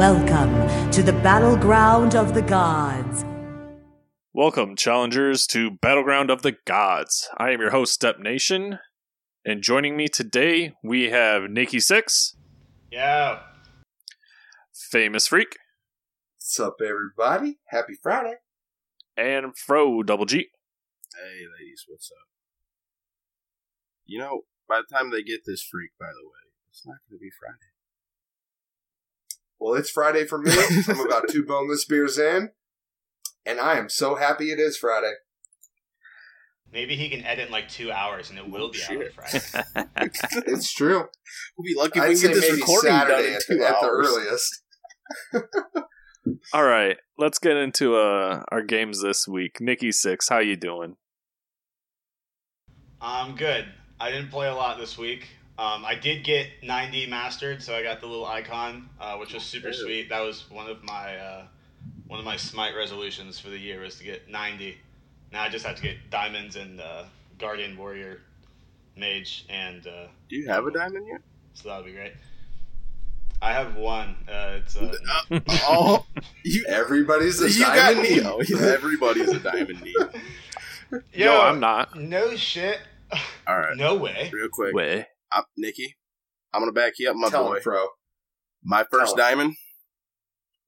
Welcome to the battleground of the gods. Welcome, challengers, to Battleground of the Gods. I am your host, Step Nation, and joining me today we have Nikki Six, Yeah. Famous Freak, What's up, everybody? Happy Friday. and Fro Double G. Hey, ladies, what's up? You know, by the time they get this freak, by the way, it's not going to be Friday. Well, it's Friday for me. I'm about two boneless beers in, and I am so happy it is Friday. Maybe he can edit in like two hours and it will Oh, be out on. Friday. It's true. We'll be lucky if I'd we can get this maybe recording done Saturday in at, two the, at the earliest. All right, let's get into uh, our games this week. Nikki Six, how you doing? I'm good. I didn't play a lot this week. Um, I did get 90 mastered, so I got the little icon, uh, which was super Yeah. sweet. That was one of my uh, one of my smite resolutions for the year was to get 90. Now I just have to get diamonds and uh, guardian warrior, mage, and uh, Do you have a diamond yet? so that would be great. I have one. Uh, it's uh, oh, you, Everybody's a diamond. you got diamond me. need. Yeah, everybody's a diamond need. Yo, I'm not. No shit. All right, No way. real quick. Way. I'm, Nikki, I'm going to back you up, my Tell boy. him, bro. My first Tell him. diamond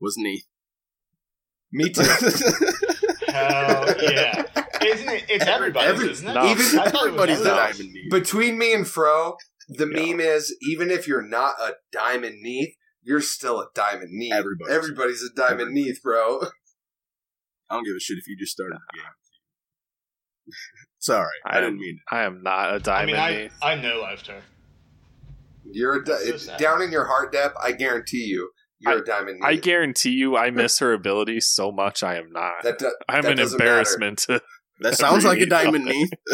was Neith. Me too. Hell yeah. Isn't it? It's everybody's, Every- isn't it? No. Even- I thought it was Everybody's a diamond need. Between me and Fro, the Yeah. meme is even if you're not a diamond Neith, you're still a diamond Neith. Everybody's- Everybody's a diamond Everybody. Neith, bro. I don't give a shit if you just started the game. Sorry, I, I didn't am- mean it. I am not a diamond. mean, I, knee. I know lifed her. You're a di- So down in your heart depth. I guarantee you, you're a diamond Neith. I guarantee you, I miss her ability so much. I am not. that do- I'm that an embarrassment to That sounds like a diamond Neith.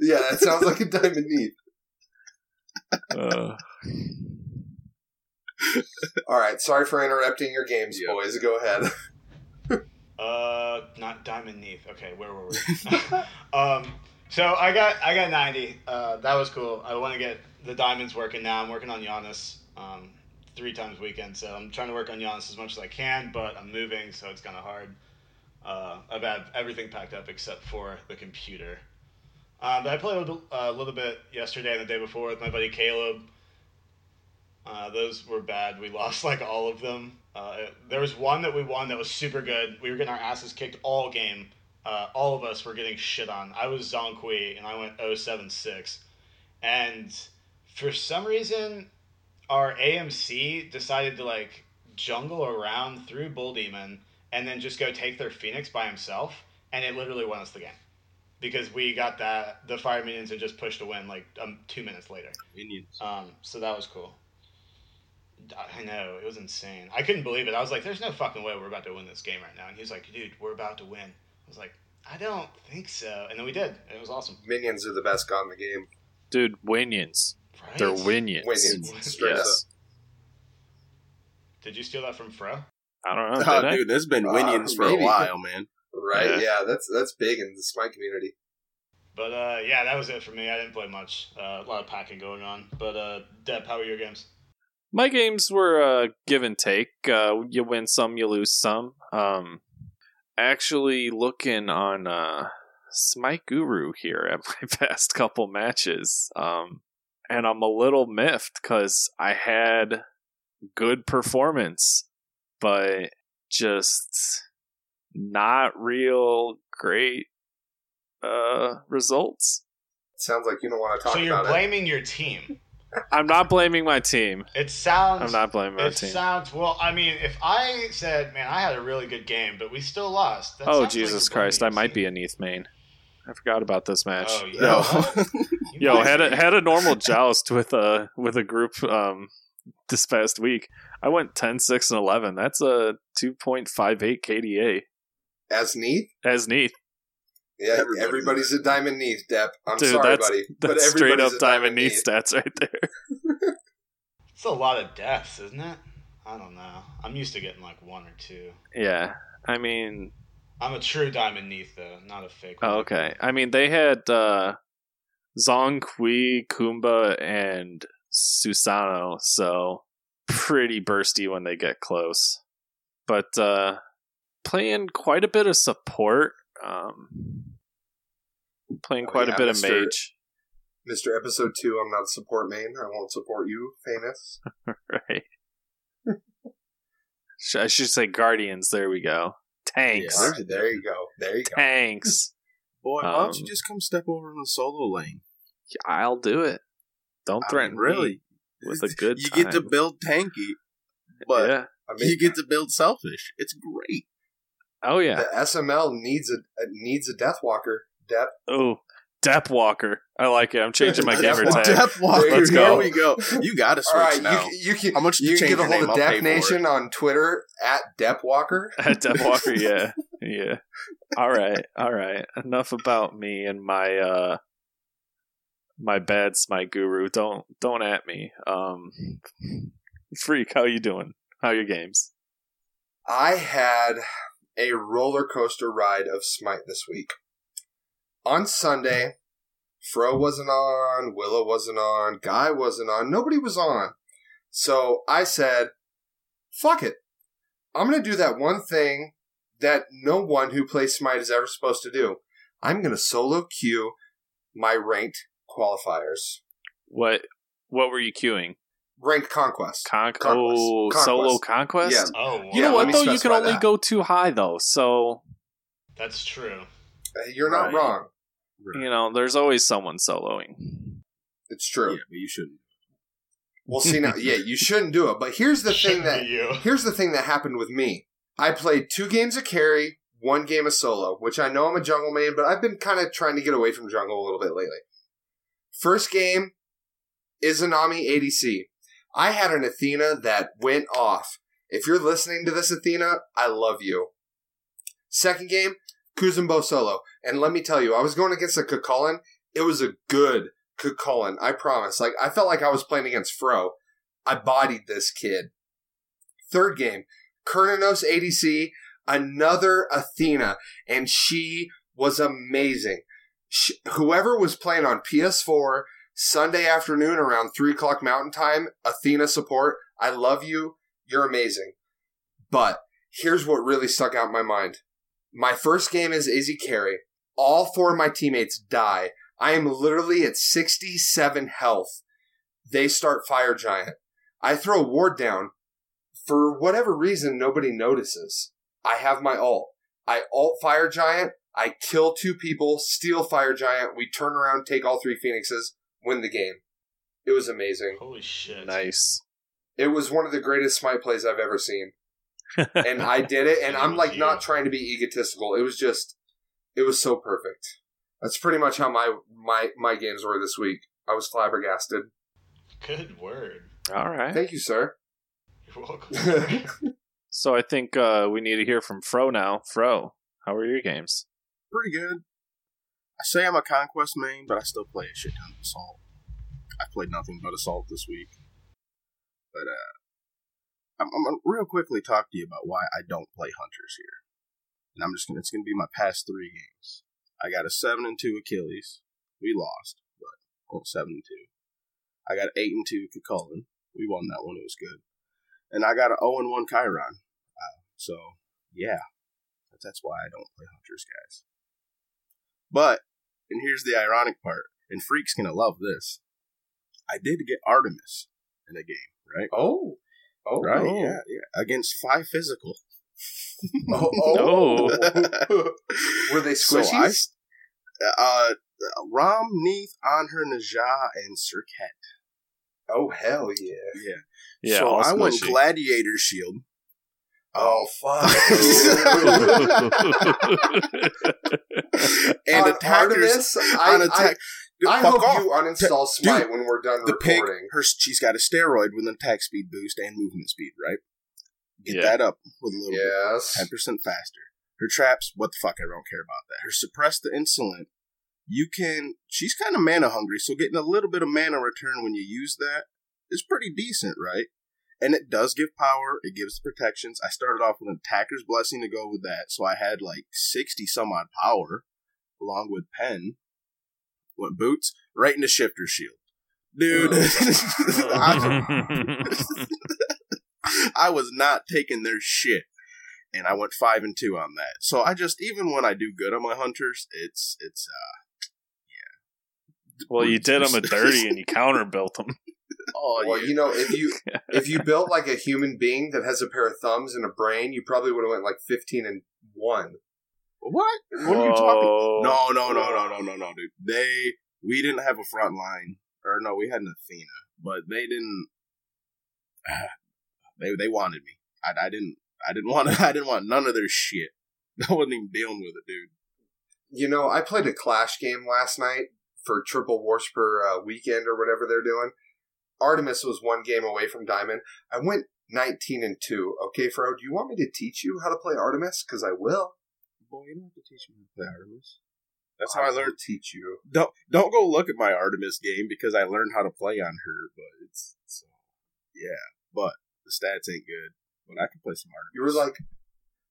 yeah, that sounds like a diamond Neith. Uh, All right, sorry for interrupting your games, Yeah. boys. Go ahead. Uh, not Diamond Neith. Okay, where were we? um, so I got I got 90. Uh, that was cool. I want to get the diamonds working now. I'm working on Janus um, three times a weekend, so I'm trying to work on Janus as much as I can. But I'm moving, so it's kind of hard. Uh, I've had everything packed up except for the computer. Um, but I played a little, uh, a little bit yesterday and the day before with my buddy Caleb. Uh, those were bad. We lost like all of them. Uh, there was one that we won that was super good. We were getting our asses kicked all game. Uh, all of us were getting shit on. I was Zhong Kui and I went 076. And for some reason, our AMC decided to like jungle around through Bull Demon and then just go take their Phoenix by himself. And it literally won us the game. Because we got that, the Fire Minions and just pushed a win like um, two minutes later. Minions. Um, so that was cool. I know it was insane. I couldn't believe it. I was like, "There's no fucking way we're about to win this game right now." And he's like, "Dude, we're about to win." I was like, "I don't think so." And then we did. It was awesome. Minions are the best god in the game. dude, winions. Right? They're winions. Winions, Yes. Did you steal that from Fro? I don't know. Oh, dude, there's been Uh, Winions for a while, man. Right? Yeah. Yeah, that's that's big in the Smite community. But uh, yeah, that was it for me. I didn't play much. Uh, a lot of packing going on. But uh, Deb, how were your games? My games were uh, give and take. Uh, you win some, you lose some. Um, actually, looking on uh, Smite Guru here at my past couple matches, um, and I'm a little miffed because I had good performance, but just not real great uh, results. Sounds like you don't want to talk so you're about blaming your team. I'm not blaming my team. It sounds. I'm not blaming my It team. sounds well. I mean, if I said, "Man, I had a really good game, but we still lost," that Oh sounds like Jesus Christ! I might team. be a Neith main. I forgot about this match. Oh yeah. No. You Yo, had a had a normal joust with a with a group um this past week. I went 10, 6, and 11. That's a 2.58 KDA. As Neith? as Neith. Yeah, Everybody. everybody's a diamond Neith, Depp. I'm Dude, sorry, that's, buddy. but straight up everybody's a diamond Neith stats right there. It's a lot of deaths, isn't it? I don't know. I'm used to getting like one or two. Yeah. I mean, I'm a true diamond Neith though, not a fake. oh, one. okay. I mean, they had uh Zhong Kui, Kumba, and Susano, so pretty bursty when they get close. But uh playing quite a bit of support. Um playing Oh, quite yeah, a bit of Mr. mage. Mr. Episode 2, I'm not a support main. I won't support you, famous. Right. I should say guardians. There we go. Tanks. Yeah. There, there you go. There you go. Tanks. Boy, why don't you Um, just come step over in the solo lane? I'll do it. Don't I threaten mean, really. me with a good You get to build tanky, but yeah. I mean, you get to build selfish. It's great. Oh yeah. the SML needs a uh, needs a Deathwalker. Dep. Oh, Dep Walker. I like it. I'm changing my Dep gamer tag. Depth Walker. There you Here go. we go. You got to switch All right, now. you, you can How much you can change get a hold name? of I'll Dep. Nation on Twitter at Dep Walker. Dep Walker. Yeah. Yeah. All right. All right. Enough about me and my uh my bad smite guru. Don't don't at me. Um, freak. How you doing? How your games? I had a roller coaster ride of Smite this week. On Sunday, Fro wasn't on, Willow wasn't on, Guy wasn't on, nobody was on. So I said, fuck it. I'm going to do that one thing that no one who plays Smite is ever supposed to do. I'm going to solo queue my ranked qualifiers. What what were you queuing? Ranked conquest. Con- Conquest. oh, Conquest. solo conquest. Yeah. Oh, You know let what though? You can only that. go too high though. So that's true. Uh, You're not Right. wrong. You know, there's always someone soloing. It's true. Yeah, but you shouldn't. Well, see now, yeah, you shouldn't do it. But here's the thing that you. here's the thing that happened with me. I played two games of carry, one game of solo, which I know I'm a jungle main, but I've been kind of trying to get away from jungle a little bit lately. First game, Izanami ADC. I had an Athena that went off. If you're listening to this, Athena, I love you. Second game, Kuzenbo solo. And let me tell you, I was going against a Kukulkan. It was a good Kukulkan, I promise. Like, I felt like I was playing against Fro. I bodied this kid. Third game, Cernunnos ADC, another Athena, and she was amazing. Sh whoever was playing on PS4 Sunday afternoon around 3 o'clock Mountain Time, Athena support, I love you. You're amazing. But here's what really stuck out in my mind. My first game is Izzy Carry. All four of my teammates die. I am literally at 67 health. They start Fire Giant. I throw Ward down. For whatever reason, nobody notices. I have my ult. I ult Fire Giant. I kill two people, steal Fire Giant. We turn around, take all three Phoenixes, win the game. It was amazing. Holy shit. Nice. It was one of the greatest smite plays I've ever seen. And I did it, and I'm like not trying to be egotistical. It was just, it was so perfect. That's pretty much how my my my games were this week. I was flabbergasted. Good word. All right. Thank you, sir. You're welcome. So I think uh, we need to hear from Fro now. Fro, how are your games? Pretty good. I say I'm a conquest main, but I still play a shit ton of assault. I played nothing but assault this week. But uh, I'm, I'm gonna real quickly talk to you about why I don't play hunters here. And I'm just gonna it's gonna be my past three games. I got a seven and two Achilles. We lost, but well, seven and two. I got eight and two Kukulkan. We won that one. It was good. And I got an zero and one Chiron. Uh, so yeah, that's, that's why I don't play hunters, guys. But and here's the ironic part, and freaks gonna love this. I did get Artemis in a game, right? Oh, oh, Right, Oh. yeah, yeah. Against five physical. oh, oh. Were they So I squishies? s- uh, Ram, Neith, Anhur, Najah, and Serket. oh hell yeah! Yeah. Yeah, so all I went. Gladiator Shield. Oh fuck! and On attackers Artemis, I, on attack. I, I fuck hope off. you uninstall Smite when we're done the pig, her, she's got a steroid with an attack speed boost and movement speed, right? Get Yeah. that up with a little bit. Ten percent faster. Her traps, what the fuck? I don't care about that. Her suppress the insolent. You can. She's kind of mana hungry, so getting a little bit of mana return when you use that is pretty decent, right? And it does give power. It gives the protections. I started off with an attacker's blessing to go with that, so I had like sixty some odd power, along with pen. Went boots right into shifter shield, dude. Oh. I- I was not taking their shit, and I went five and two on that. So I just even when I do good on my hunters, it's it's uh yeah. Well, you did them a dirty and you counter built them. Oh Well, yeah. you know, if you if you built like a human being that has a pair of thumbs and a brain, you probably would have went like fifteen and one. what? What are you talking? Whoa. No, no, no, no, no, no, no, dude. They we didn't have a front line, or no, we had an Athena, but they didn't. They they wanted me. I, I didn't. I didn't want. I didn't want none of their shit. I wasn't even dealing with it, dude. You know, I played a Clash game last night for Triple Wars per uh, weekend or whatever they're doing. Artemis was one game away from Diamond. I went 19 and 2. Okay, Fro, do you want me to teach you how to play Artemis? Because I will. Boy, you don't have to teach me how to play Artemis. That's how I will learned. teach you. Don't don't go look at my Artemis game because I learned how to play on her. But it's so yeah. But the stats ain't good. But I can play some Artemis. You were like,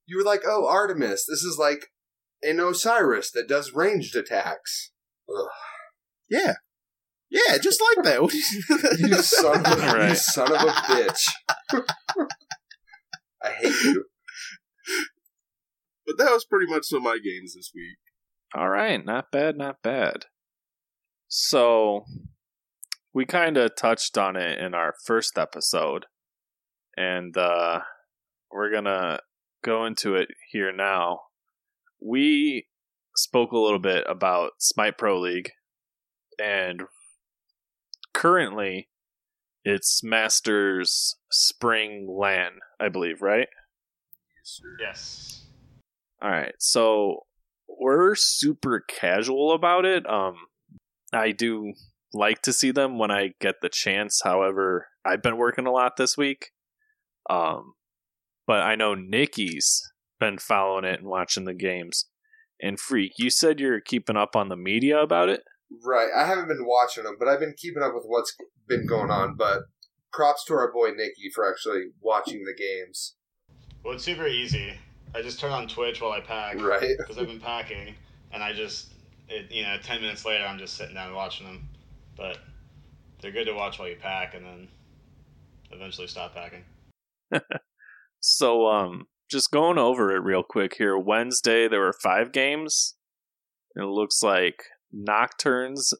you were like, oh, Artemis. This is like an Osiris that does ranged attacks. Ugh. yeah, yeah, just like that. You- You son of a, you son of a bitch. I hate you. but that was pretty much some of my games this week. All right, not bad, not bad. So, we kind of touched on it in our first episode, and uh, we're gonna go into it here now. We spoke a little bit about Smite Pro League, and currently it's Masters Spring LAN, I believe, right? Yes. Yes. All right, so we're super casual about it. Um, I do like to see them when I get the chance. However, I've been working a lot this week. Um, but I know Nikki's been following it and watching the games. And Freak, you said you're keeping up on the media about it. Right. I haven't been watching them, but I've been keeping up with what's been going on. But props to our boy Nikki for actually watching the games. Well, it's super easy. I just turn on Twitch while I pack. Right. Because I've been packing, and I just, it, you know, 10 minutes later, I'm just sitting down watching them. But they're good to watch while you pack, and then eventually stop packing. So, um, just going over it real quick here. Wednesday, there were five games. It looks like Nocturnes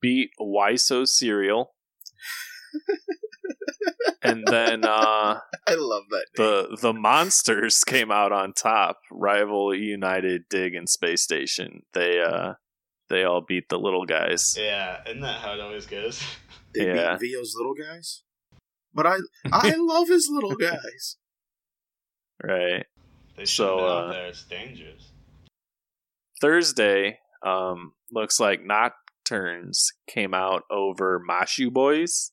beat Wiso Serial. and then uh, I love that. Name. the the monsters came out on top. Rival United, Dig, and Space Station. They uh, they all beat the little guys. Yeah, isn't that how it always goes? They yeah. beat Vio's little guys, but I I love his little guys. Right. They So, should so, uh, out there. It's dangerous. Thursday, um, looks like Nocturnes came out over Mashu Boys.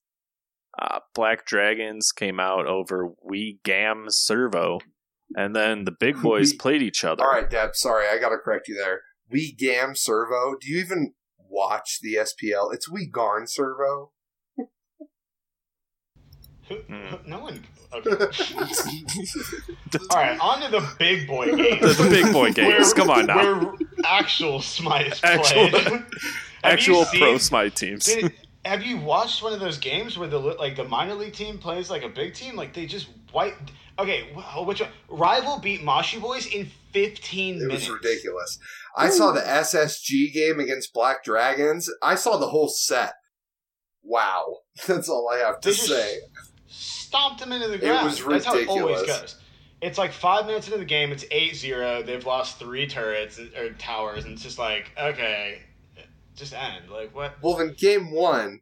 Uh, Black Dragons came out over We Gam Servo. And then the big boys We- played each other. All right, Deb. Sorry, I got to correct you there. We Gam Servo. Do you even watch the SPL? It's We Garn Servo. Who, Hmm. who- no one. Okay. All right, on to the big boy games. The, the big boy games. Where- Come on now. Where actual Smite is Actual- played. Actual seen- pro Smite teams. Did, have you watched one of those games where the like the minor league team plays like a big team? Like they just wipe. Okay, which one? Rival beat Mashi Boys in 15 It minutes. was ridiculous. I saw the SSG game against Black Dragons. I saw the whole set. Wow. That's all I have to They just say. Stomped them into the It ground. was That's how it always goes. It's like five minutes into the game. It's 8-0. They've lost three turrets uh, or towers, and it's just like okay, just end. Like what? Well, then game one,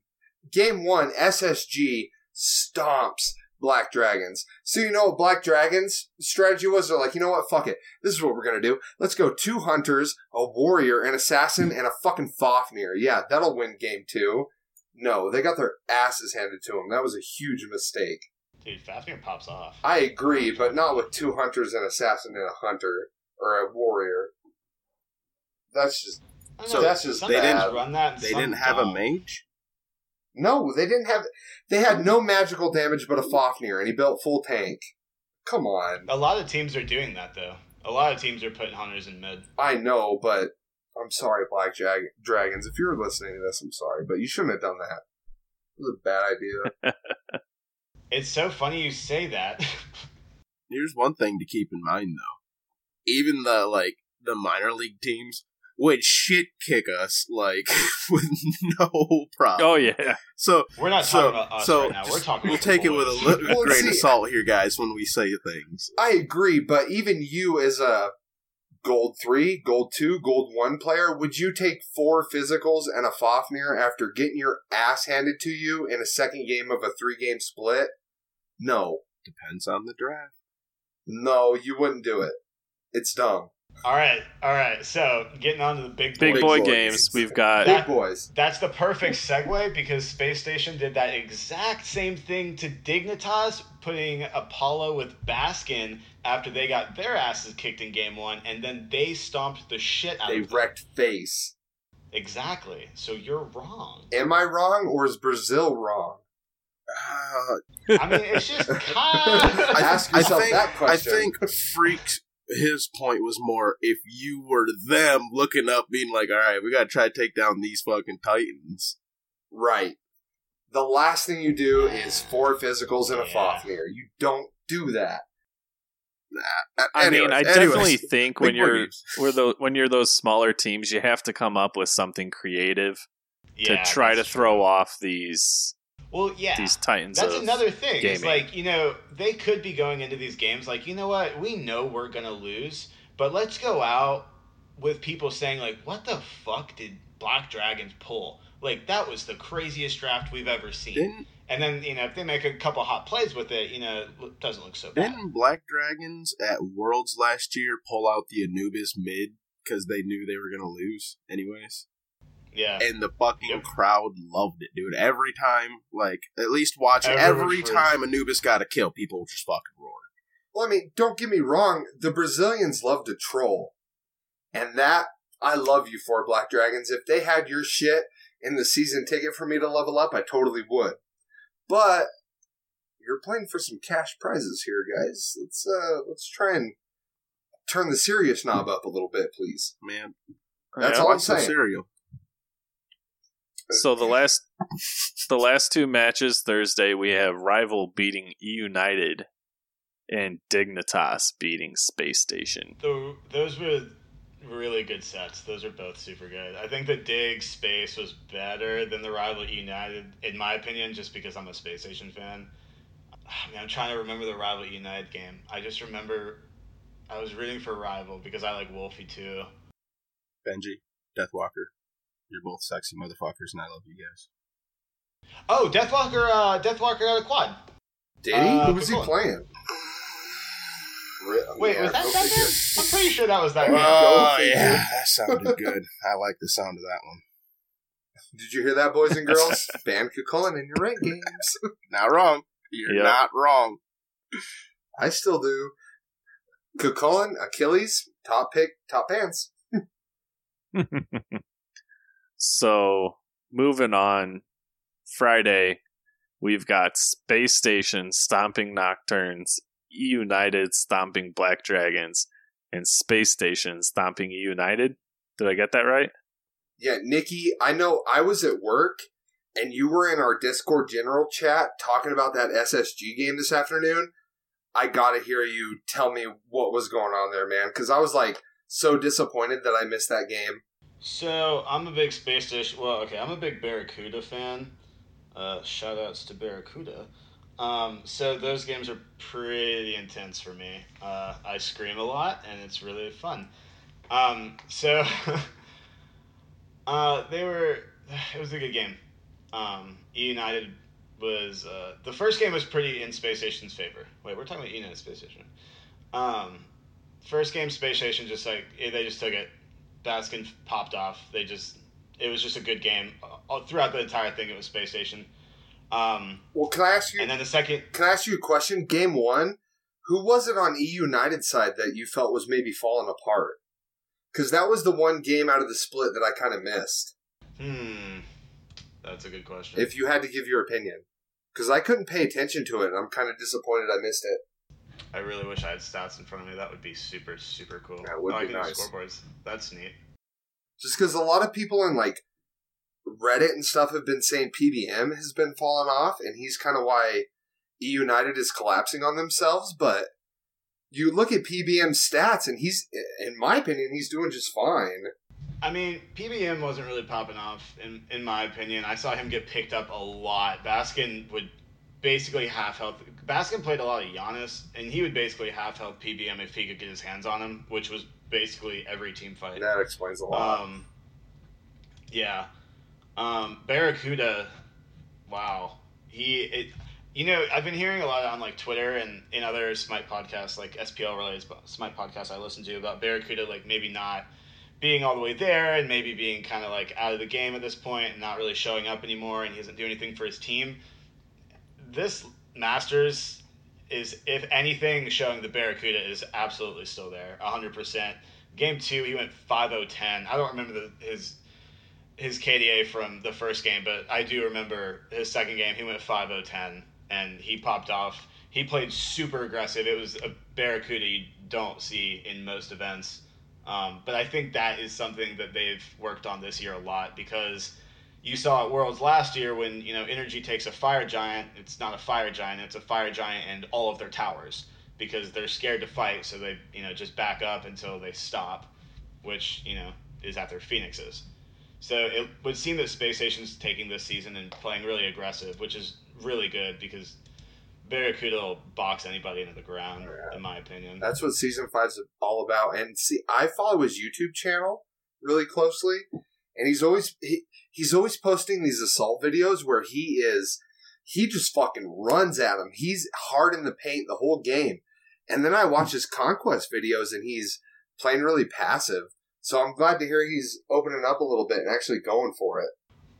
game one, SSG stomps Black Dragons. So you know what Black Dragons' strategy was? They're like, you know what? Fuck it. This is what we're gonna do. Let's go two hunters, a warrior, an assassin, and a fucking Fafnir. Yeah, that'll win game two. No, they got their asses handed to them. That was a huge mistake. Dude, Fafnir pops off. I agree, but not with two hunters, an assassin, and a hunter or a warrior. That's just I So that's just some they teams bad. run that. They didn't have a don't. mage. No, they didn't have. They had no magical damage but a Fafnir, and he built full tank. Come on, A lot of teams are doing that though. A lot of teams are putting hunters in mid. I know, but I'm sorry, Black Jag- Dragons. If you're listening to this, I'm sorry, but you shouldn't have done that. It was a bad idea. It's so funny you say that. Here's one thing to keep in mind though. Even the like the minor league teams would shit kick us like with no problem. Oh yeah, So We're not so, talking about us so right now. We're talking. We'll take the it with a little Well, grain of salt here, guys, when we say things. I agree, but even you as a gold three, gold two, gold one player, would you take four physicals and a Fafnir after getting your ass handed to you in a second game of a three game split? No. Depends on the draft. No, you wouldn't do it. It's dumb. All right, all right. So getting on to the big big boy boys. games. We've got That- Big boys. That's the perfect segue because Space Station did that exact same thing to Dignitas, putting Apollo with Baskin after they got their asses kicked in game one, and then they stomped the shit out They of them. They wrecked face. Exactly. So you're wrong. Am I wrong or is Brazil wrong? Uh, I mean, it's just kind I, Ask I yourself think, that question. I think Freak's his point was more if you were them looking up, being like, "All right, we got to try to take down these fucking titans." Right. The last thing you do is four physicals and a Yeah. Fafnir. You don't do that. Uh, I mean, anyways- I anyways, definitely think when you're games. we're the, when you're those smaller teams, you have to come up with something creative to try to that's throw true. off these Well, yeah. these titans. That's of- another thing. It's like, you know, they could be going into these games like, you know what, we know we're going to lose, but let's go out with people saying, like, what the fuck did Black Dragons pull? Like, that was the craziest draft we've ever seen. Didn't, and then, you know, if they make a couple hot plays with it, you know, it doesn't look so bad. didn't Black Dragons at Worlds last year pull out the Anubis mid because they knew they were going to lose anyways? Yeah. and the fucking Yep. crowd loved it, dude. Every time, like at least watch. Everyone Every freaks. time Anubis got a kill, people just fucking roared. Well, I mean, don't get me wrong. The Brazilians love to troll. And that, I love you for, Black Dragons. If they had your shit in the season ticket for me to level up, I totally would. But, you're playing for some cash prizes here, guys. Let's, uh, let's try and turn the serious knob up a little bit, please. Man, That's Yeah. all I'm saying. cereal. So the last the last two matches Thursday we have rival beating E United and Dignitas beating Space Station. Tho- those were really good sets. Those are both super good. I think the Dig Space was better than the Rival United, in my opinion, just because I'm a Space Station fan. Ah, I mean, I'm trying to remember the Rival United game. I just remember I was rooting for Rival because I like Wolfie too. Benji, Deathwalker, you're both sexy motherfuckers, and I love you guys. Oh, Deathwalker! Uh, Deathwalker got a quad. Did he? Uh, Who was he playing? Wait, yeah, was that that figure. game? I'm pretty sure that was that game. Oh, yeah, that sounded good. I like the sound of that one. Did you hear that, boys and girls? Ban Kukulkan in your rank games. Not wrong. You're Yep. not wrong. I still do. Kukulkan, Achilles, top pick, top pants. so moving on, Friday we've got Space Station stomping Nocturnes, United stomping Black Dragons, and Space Station stomping United. Did I get that right? Yeah, Nikki, I know I was at work and you were in our Discord general chat talking about that SSG game this afternoon. I gotta hear you tell me what was going on there, man, because I was like so disappointed that I missed that game. So I'm a big Space Station. Well, okay, I'm a big Barracuda fan. Uh, shout outs to Barracuda. Um, so those games are pretty intense for me. Uh, I scream a lot, and it's really fun. Um, so uh, they were. It was a good game. Um, E United was uh, the first game was pretty in Space Station's favor. Wait, we're talking about E United Space Station. Um, first game, Space Station just like they just took it. Baskin popped off. They just it was just a good game all, throughout the entire thing. It was Space Station. Um, Well, can I ask you? and then the second, Can I ask you a question? Game one, who was it on E United side that you felt was maybe falling apart? Because that was the one game out of the split that I kind of missed. hmm, that's a good question. If you had to give your opinion, because I couldn't pay attention to it, and I'm kind of disappointed I missed it. I really wish I had stats in front of me. That would be super super cool. That would oh, I be can do nice. Scoreboards. That's neat. Just because a lot of people in like Reddit and stuff have been saying PBM has been falling off, and he's kind of why E United is collapsing on themselves, but you look at PBM's stats, and he's, in my opinion, he's doing just fine. I mean, PBM wasn't really popping off, in, in my opinion. I saw him get picked up a lot. Baskin would basically half health. Baskin played a lot of Janus, and he would basically half health PBM if he could get his hands on him, which was basically every team fight. That explains a lot. Um, yeah. Um, Barracuda, wow. He, it, you know, I've been hearing a lot on like Twitter and in other Smite podcasts, like SPL related Smite podcasts I listen to about Barracuda, like maybe not being all the way there and maybe being kind of like out of the game at this point and not really showing up anymore and he doesn't do anything for his team. This Masters is, if anything, showing the Barracuda is absolutely still there, 100%. Game two, he went 5 0 10. I don't remember the, his his KDA from the first game, but I do remember his second game. He went 5 0 10 and he popped off. He played super aggressive. It was a Barracuda you don't see in most events. Um, but I think that is something that they've worked on this year a lot because you saw at Worlds last year when you know Energy takes a fire giant. It's not a fire giant; it's a fire giant and all of their towers because they're scared to fight, so they you know just back up until they stop, which you know is at their phoenixes. So it would seem that Space Station's taking this season and playing really aggressive, which is really good because Barracuda will box anybody into the ground, Yeah. in my opinion. That's what season five's all about. And see, I follow his YouTube channel really closely, and he's always he, he's always posting these assault videos where he is he just fucking runs at him. He's hard in the paint the whole game. And then I watch his conquest videos, and he's playing really passive. So I'm glad to hear he's opening up a little bit and actually going for it.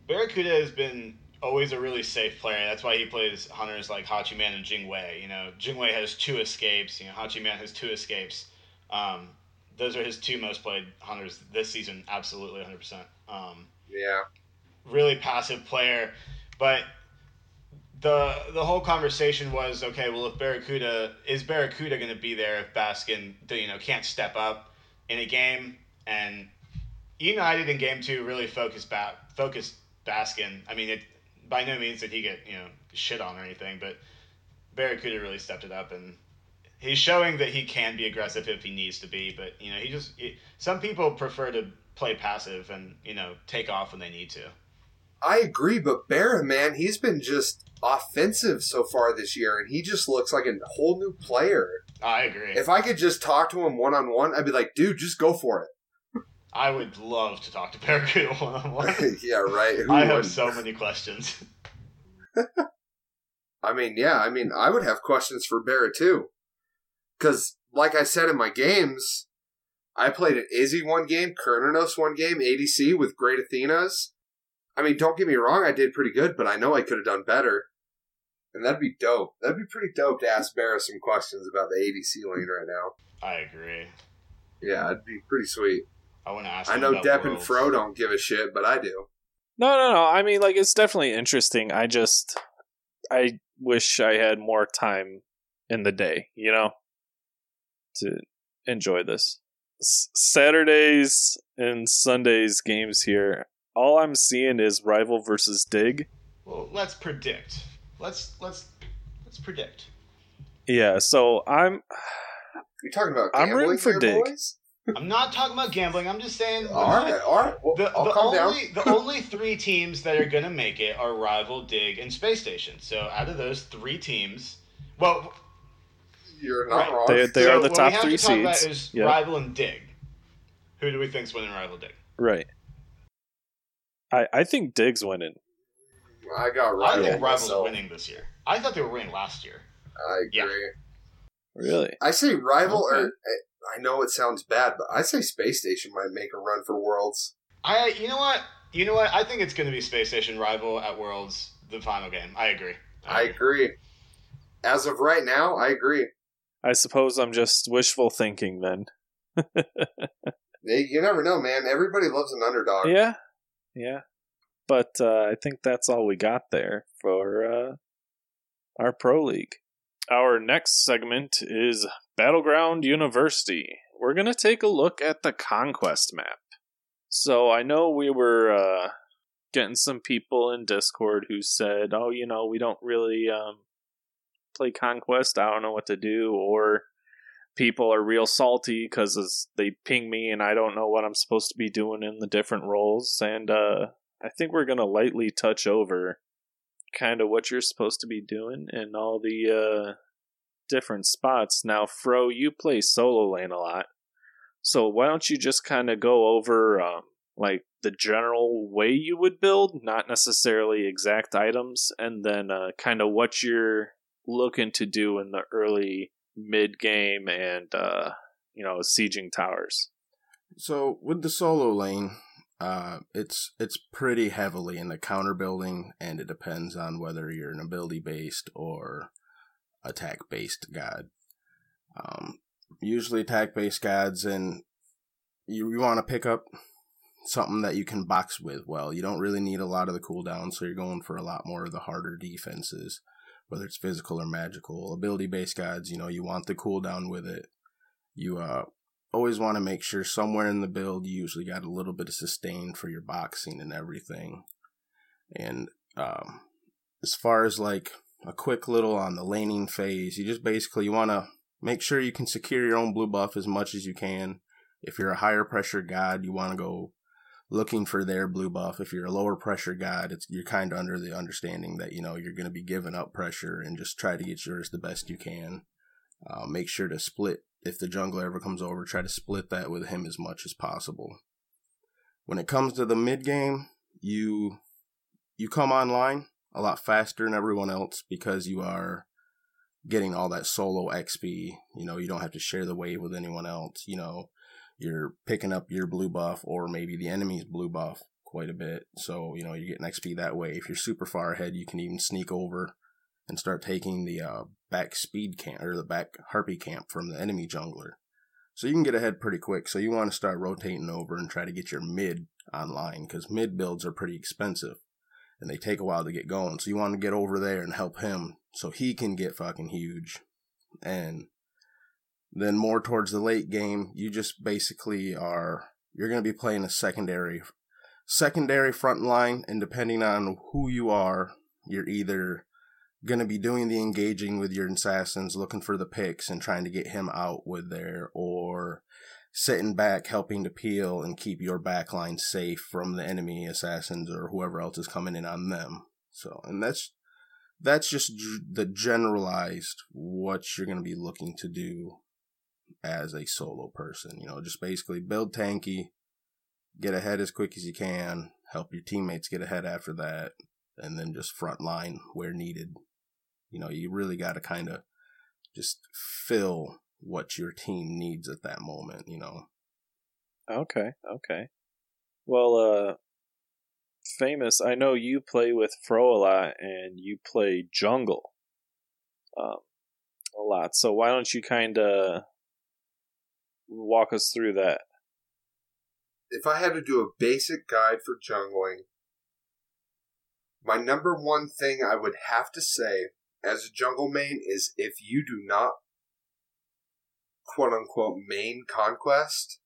Barracuda has been always a really safe player. That's why he plays hunters like Hachiman and Jing Wei. You know, Jing Wei has two escapes. You know, Hachiman has two escapes. Um, those are his two most played hunters this season. Absolutely, 100%. Um, Yeah. really passive player, but the the whole conversation was okay. Well, if Barracuda is Barracuda going to be there if Baskin you know can't step up in a game and United in game two really focused back focused Baskin. I mean, it by no means did he get you know shit on or anything, but Barracuda really stepped it up and. He's showing that he can be aggressive if he needs to be, but you know he just. He, some people prefer to play passive and you know take off when they need to. I agree, but Barra, man, he's been just offensive so far this year, and he just looks like a whole new player. I agree. If I could just talk to him one on one, I'd be like, dude, just go for it. I would love to talk to Barracuda one on one. yeah, right. Who I have wouldn't? so many questions. I mean, yeah, I mean, I would have questions for Barra too. Because, like I said in my games, I played an Izzy one game, Cernunnos one game, ADC with Great Athenas. I mean, don't get me wrong, I did pretty good, but I know I could have done better. And that'd be dope. That'd be pretty dope to ask Barra some questions about the ADC lane right now. I agree. Yeah, it'd be pretty sweet. I want to ask. I know about Depp and Fro don't give a shit, but I do. No, no, no. I mean, like, it's definitely interesting. I just, I wish I had more time in the day, you know, to enjoy this. S- Saturdays and Sundays games here. All I'm seeing is Rival versus Dig. Well, let's predict. Let's let's let's predict. Yeah, so I'm. You talking about I'm gambling rooting for here, Dig. boys? I'm not talking about gambling. I'm just saying. All right, all right. Well, The, I'll the calm down. only the only three teams that are gonna make it are Rival, Dig, and Space Station. So out of those three teams, well, You're not Right. wrong. They- they so are the top we have three to talk about seeds. is Yep. Rival and Dig. Who do we think's winning Rival Dig? Right. I, I think Dig's winning. I got Rival. I think Rival's myself. winning this year. I thought they were winning last year. I Yeah. agree. Really? I say rival, Okay. or eh, I know it sounds bad, but I say Space Station might make a run for Worlds. I you know what you know what I think it's going to be Space Station Rival at Worlds the final game. I agree. I agree. As of right now, I agree. I suppose I'm just wishful thinking then. You never know, man. Everybody loves an underdog. Yeah, yeah. But uh, I think that's all we got there for uh, our Pro League. Our next segment is Battleground University. We're going to take a look at the Conquest map. So I know we were uh, getting some people in Discord who said, oh, you know, we don't really um, play Conquest, I don't know what to do, or people are real salty because they ping me and I don't know what I'm supposed to be doing in the different roles. And uh, I think we're going to lightly touch over kind of what you're supposed to be doing in all the uh, different spots. Now, Fro, you play solo lane a lot. So why don't you just kind of go over um, like the general way you would build, not necessarily exact items, and then uh, kind of what you're looking to do in the early mid game and uh, you know sieging towers. So with the solo lane, uh, it's it's pretty heavily in the counter building, and it depends on whether you're an ability based or attack based god. Um, usually attack based gods, and you, you want to pick up something that you can box with well. You don't really need a lot of the cooldown, so you're going for a lot more of the harder defenses, whether it's physical or magical. Ability based gods, you know, you want the cooldown with it. You uh always want to make sure somewhere in the build you usually got a little bit of sustain for your boxing and everything. And um as far as like a quick little on the laning phase, you just basically you want to make sure you can secure your own blue buff as much as you can. If you're a higher pressure god, you want to go looking for their blue buff. If you're a lower pressure guy, it's you're kind of under the understanding that you know you're going to be giving up pressure and just try to get yours the best you can. Uh, make sure to split if the jungler ever comes over. Try to split that with him as much as possible. When it comes to the mid game, you you come online a lot faster than everyone else because you are getting all that solo XP. You know, you don't have to share the wave with anyone else. You know, you're picking up your blue buff or maybe the enemy's blue buff quite a bit. So, you know, you're getting XP that way. If you're super far ahead, you can even sneak over and start taking the uh, back speed camp or the back harpy camp from the enemy jungler. So you can get ahead pretty quick. So you want to start rotating over and try to get your mid online because mid builds are pretty expensive and they take a while to get going. So you want to get over there and help him so he can get fucking huge. And then more towards the late game, you just basically are you're going to be playing a secondary secondary front line and depending on who you are, you're either going to be doing the engaging with your assassins, looking for the picks and trying to get him out with there or sitting back helping to peel and keep your backline safe from the enemy assassins or whoever else is coming in on them. So, and that's that's just the generalized what you're going to be looking to do as a solo person. You know, just basically build tanky, get ahead as quick as you can, help your teammates get ahead after that, and then just front line where needed. You know, you really got to kind of just fill what your team needs at that moment, you know. Okay, okay. Well, uh, famous, I know you play with Fro a lot and you play jungle um, a lot. So why don't you kind of walk us through that? If I had to do a basic guide for jungling, my number one thing I would have to say as a jungle main is if you do not quote unquote main conquest,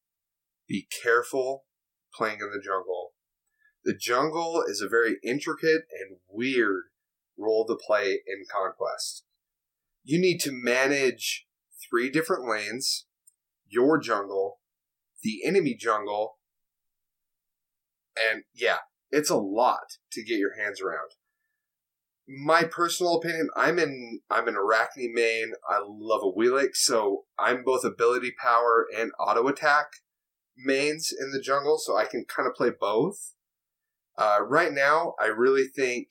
be careful playing in the jungle. The jungle is a very intricate and weird role to play in conquest. You need to manage three different lanes your jungle, the enemy jungle, and yeah, it's a lot to get your hands around. My personal opinion, I'm in I'm an Arachne main. I love a Wheelix, so I'm both ability power and auto attack mains in the jungle, so I can kind of play both. Uh, right now, I really think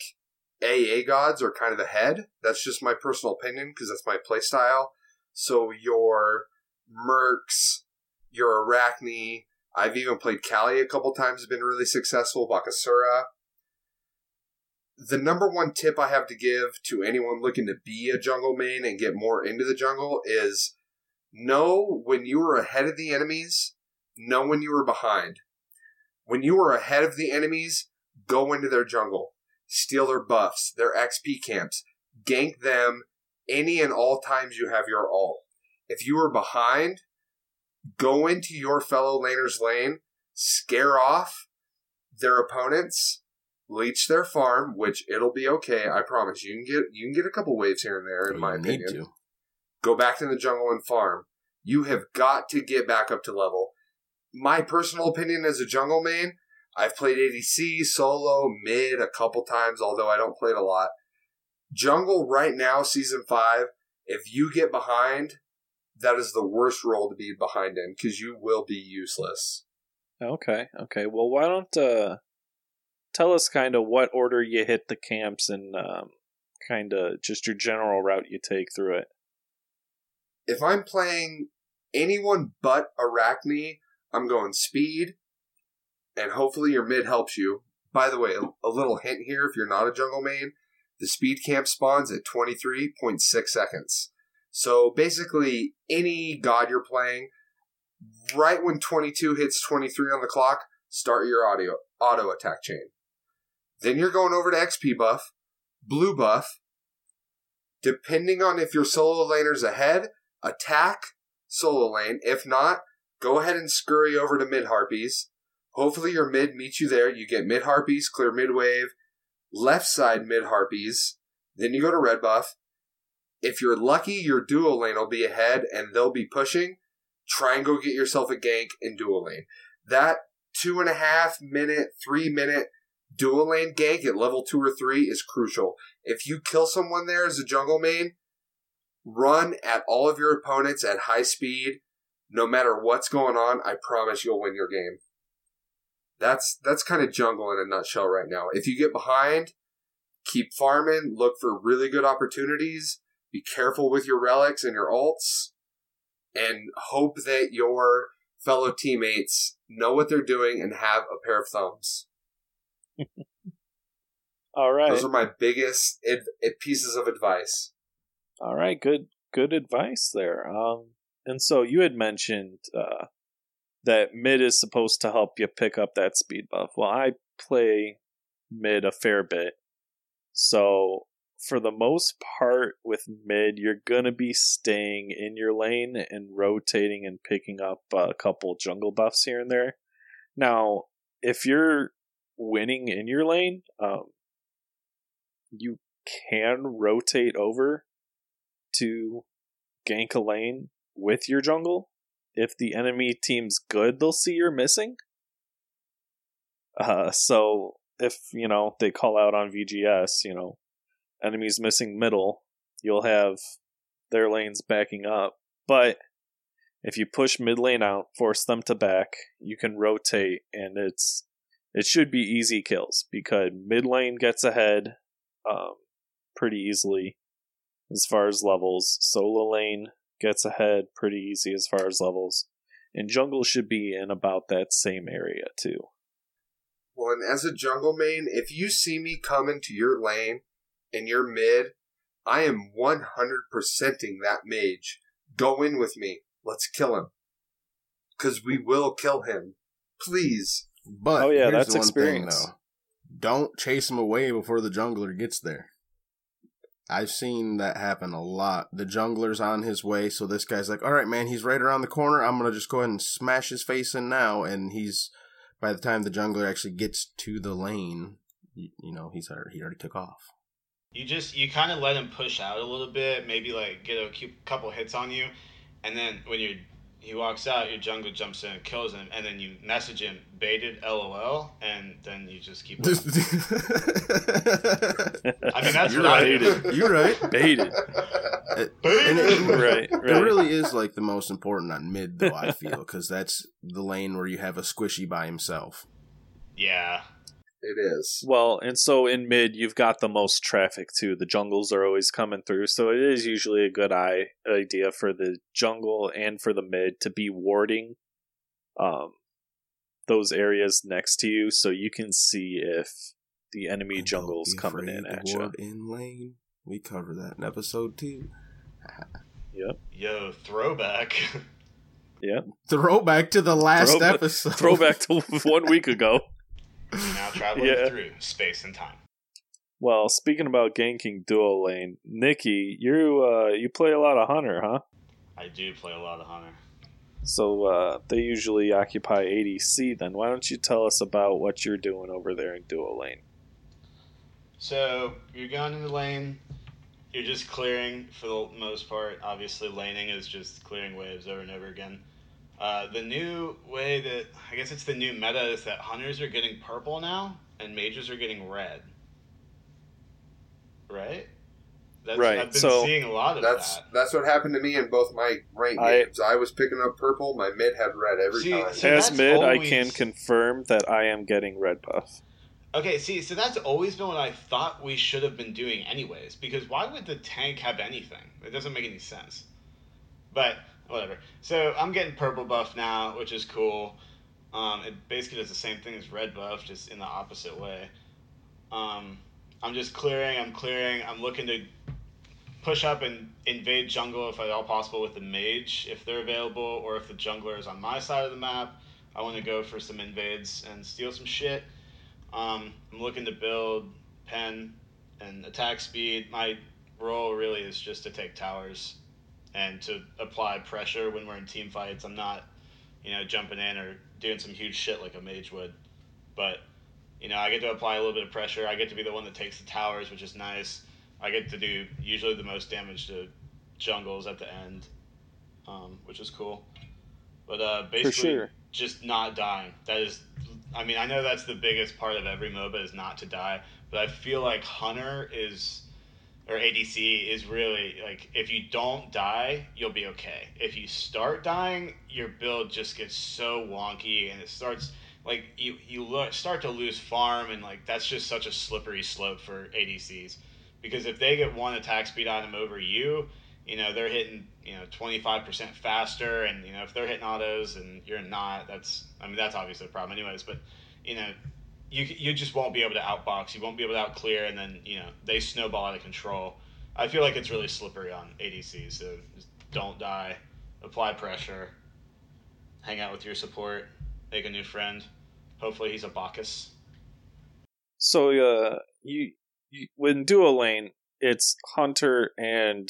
AA gods are kind of ahead. That's just my personal opinion because that's my playstyle. So your Mercs, your Arachne. I've even played Kali a couple times, been really successful. Bakasura. The number one tip I have to give to anyone looking to be a jungle main and get more into the jungle is know when you are ahead of the enemies, know when you are behind. When you are ahead of the enemies, go into their jungle, steal their buffs, their XP camps, gank them any and all times you have your ult. If you are behind, go into your fellow laner's lane, scare off their opponents, leech their farm, which it'll be okay. I promise. You can get you can get a couple waves here and there, in You my need opinion. to. Go back to the jungle and farm. You have got to get back up to level. My personal opinion as a jungle main, I've played ADC, solo, mid a couple times, although I don't play it a lot. Jungle right now, season five, if you get behind, that is the worst role to be behind in because you will be useless. Okay, okay. Well, why don't uh, tell us kind of what order you hit the camps and um, kind of just your general route you take through it. if I'm playing anyone but Arachne, I'm going speed, and hopefully your mid helps you. By the way, a, a little hint here if you're not a jungle main, the speed camp spawns at 23.6 seconds. So basically, any god you're playing, right when 22 hits 23 on the clock, start your audio auto attack chain. Then you're going over to XP buff, blue buff. Depending on if your solo laner's ahead, attack solo lane. If not, go ahead and scurry over to mid harpies. Hopefully your mid meets you there. You get mid harpies, clear mid wave, left side mid harpies. Then you go to red buff. If you're lucky, your dual lane will be ahead and they'll be pushing. Try and go get yourself a gank in dual lane. That two and a half minute, three minute dual lane gank at level two or three is crucial. If you kill someone there as a jungle main, run at all of your opponents at high speed, no matter what's going on. I promise you'll win your game. That's that's kind of jungle in a nutshell right now. If you get behind, keep farming, look for really good opportunities, be careful with your relics and your alts, and hope that your fellow teammates know what they're doing and have a pair of thumbs. All right, Those are my biggest pieces of advice. all right. Good, good advice there. Um, and so you had mentioned uh, that mid is supposed to help you pick up that speed buff. Well, I play mid a fair bit, so for the most part with mid, you're gonna be staying in your lane and rotating and picking up a couple jungle buffs here and there. Now, if you're winning in your lane, um, you can rotate over to gank a lane with your jungle. If the enemy team's good, they'll see you're missing. Uh, so if you know they call out on VGS, you know, enemies missing middle, you'll have their lanes backing up. But if you push mid lane out, force them to back, you can rotate, and it's it should be easy kills because mid lane gets ahead um, pretty easily as far as levels. Solo lane gets ahead pretty easy as far as levels, and jungle should be in about that same area too. Well, and as a jungle main, if you see me come into your lane and you're mid, I am 100%ing that mage. Go in with me. Let's kill him. Because we will kill him. Please. But Oh, yeah, here's that's one experience. Thing, though. Don't chase him away before the jungler gets there. I've seen that happen a lot. The jungler's on his way, so this guy's like, "All right, man, he's right around the corner. I'm gonna just go ahead and smash his face in now." And he's by the time the jungler actually gets to the lane, you, you know, he's already, he already took off. You just you kind of let him push out a little bit, maybe like get a couple hits on you, and then when you he walks out, your jungle jumps in and kills him, and then you message him baited LOL, and then you just keep. going. I mean, that's You're what I right. do. You're right. Baited, And Baited. it, right? It really is like the most important on mid, though. I feel because that's the lane where you have a squishy by himself. Yeah. It is. Well, and so in mid, you've got the most traffic too. The jungles are always coming through, so it is usually a good eye idea for the jungle and for the mid to be warding um, those areas next to you, so you can see if the enemy And jungle's coming in at you. in lane. We cover that in episode two. Yep. Yo, throwback. Yeah. Throwback to the last Throwback- episode. Throwback to one week ago. Now traveling Yeah. through space and time. Well, speaking about ganking dual lane, Nikki, you uh, you play a lot of hunter, huh? I do play a lot of hunter. So uh, they usually occupy ADC. Then why don't you tell us about what you're doing over there in dual lane? So you're going in the lane. You're just clearing for the most part. Obviously, laning is just clearing waves over and over again. Uh, the new way that I guess it's the new meta is that hunters are getting purple now and mages are getting red. Right. That's, Right, I've been so- seeing a lot of That's that. that's what happened to me in both my ranked I- games. I was picking up purple. My mid had red every See, time. so As that's mid, I can confirm that I am getting red buff. Okay, see, so that's always been what I thought we should have been doing anyways. Because why would the tank have anything? It doesn't make any sense. But whatever. So I'm getting purple buff now, which is cool. Um, it basically does the same thing as red buff, just in the opposite way. Um, I'm just clearing. I'm clearing. I'm looking to push up and invade jungle if at all possible with the mage if they're available, or if the jungler is on my side of the map. I want to go for some invades and steal some shit. Um, I'm looking to build pen and attack speed. My role really is just to take towers and to apply pressure when we're in team fights. I'm not, you know, jumping in or doing some huge shit like a mage would. But, you know, I get to apply a little bit of pressure. I get to be the one that takes the towers, which is nice. I get to do usually the most damage to jungles at the end, um, which is cool. But uh, basically, sure. just not dying. That is, I mean, I know that's the biggest part of every MOBA is not to die, but I feel like Hunter is, or ADC is really like if you don't die, you'll be okay. If you start dying, your build just gets so wonky and it starts like you you lo- start to lose farm and like that's just such a slippery slope for ADCs because if they get one attack speed item over you, you know they're hitting you know 25% faster and you know if they're hitting autos and you're not that's i mean that's obviously a problem anyways but you know you, you just won't be able to outbox. You won't be able to outclear and then you know they snowball out of control. I feel like it's really slippery on ADC. so just don't die. Apply pressure. Hang out with your support. Make a new friend. Hopefully he's a bacchus. So, uh, you, you when dual lane, it's hunter and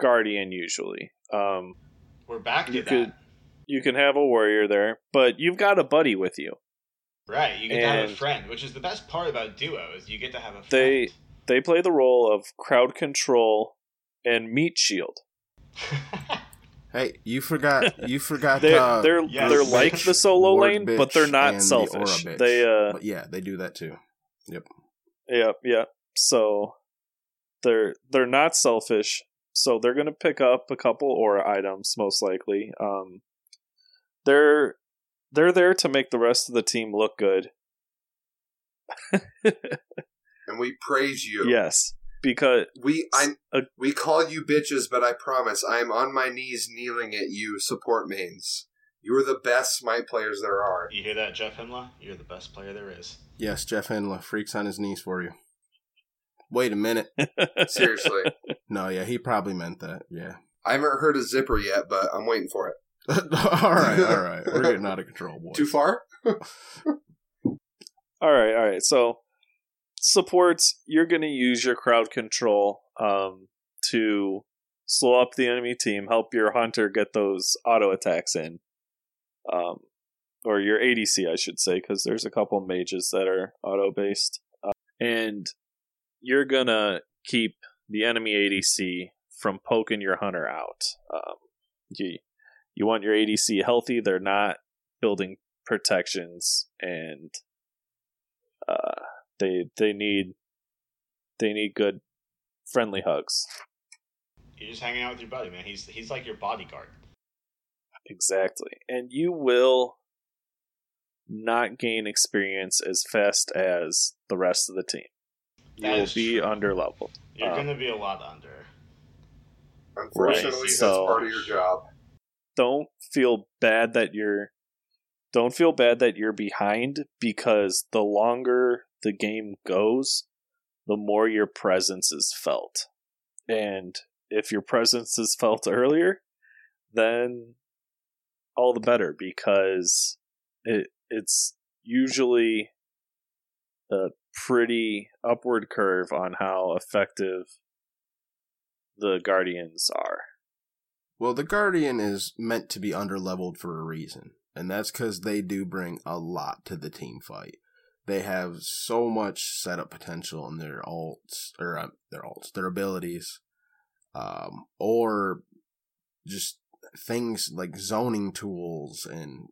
guardian usually. Um, we're back to You that. could- you can have a warrior there, but you've got a buddy with you. Right you get to have a friend which is the best part about duo is you get to have a friend They they play the role of crowd control and meat shield. Hey, you forgot. You forgot. They uh, they're yes. they're Bitch, like the solo Ward lane, but they're not and the selfish. They uh But yeah, they do that too. Yep. Yep, yep. So they're they're not selfish. So they're gonna pick up a couple aura items most likely. Um, they're they're there to make the rest of the team look good. and we praise you. yes, because We I we call you bitches, but I promise I am on my knees kneeling at you, support mains. You are the best smite players there are. you hear that jeff Hindla? you're the best player there is Yes, Jeff Hindla freaks on his knees for you. Wait a minute. Seriously. No, yeah, he probably meant that. Yeah. I haven't heard a zipper yet, but I'm waiting for it. all right, all right. We're getting out of control, boys. Too far? all right, all right. So supports, you're gonna use your crowd control um to slow up the enemy team, help your hunter get those auto attacks in. Um or your ADC, I should say, because there's a couple mages that are auto based. Uh, and you're gonna keep the enemy ADC from poking your hunter out. Um, you, you want your ADC healthy, they're not building protections, and uh, they they need they need good friendly hugs. You're just hanging out with your buddy, man. He's he's like your bodyguard. Exactly. And you will not gain experience as fast as the rest of the team. you will be true. under level. You're Um, gonna be a lot under. Unfortunately, Right, that's so- part of your job. Don't feel bad that you're don't feel bad that you're behind because the longer the game goes, the more your presence is felt. And if your presence is felt earlier, then all the better because it it's usually a pretty upward curve on how effective the guardians are. Well, the Guardian is meant to be underleveled for a reason, and that's because they do bring a lot to the team fight. they have so much setup potential in their alts or uh, their alts, their abilities, um, or just things like zoning tools and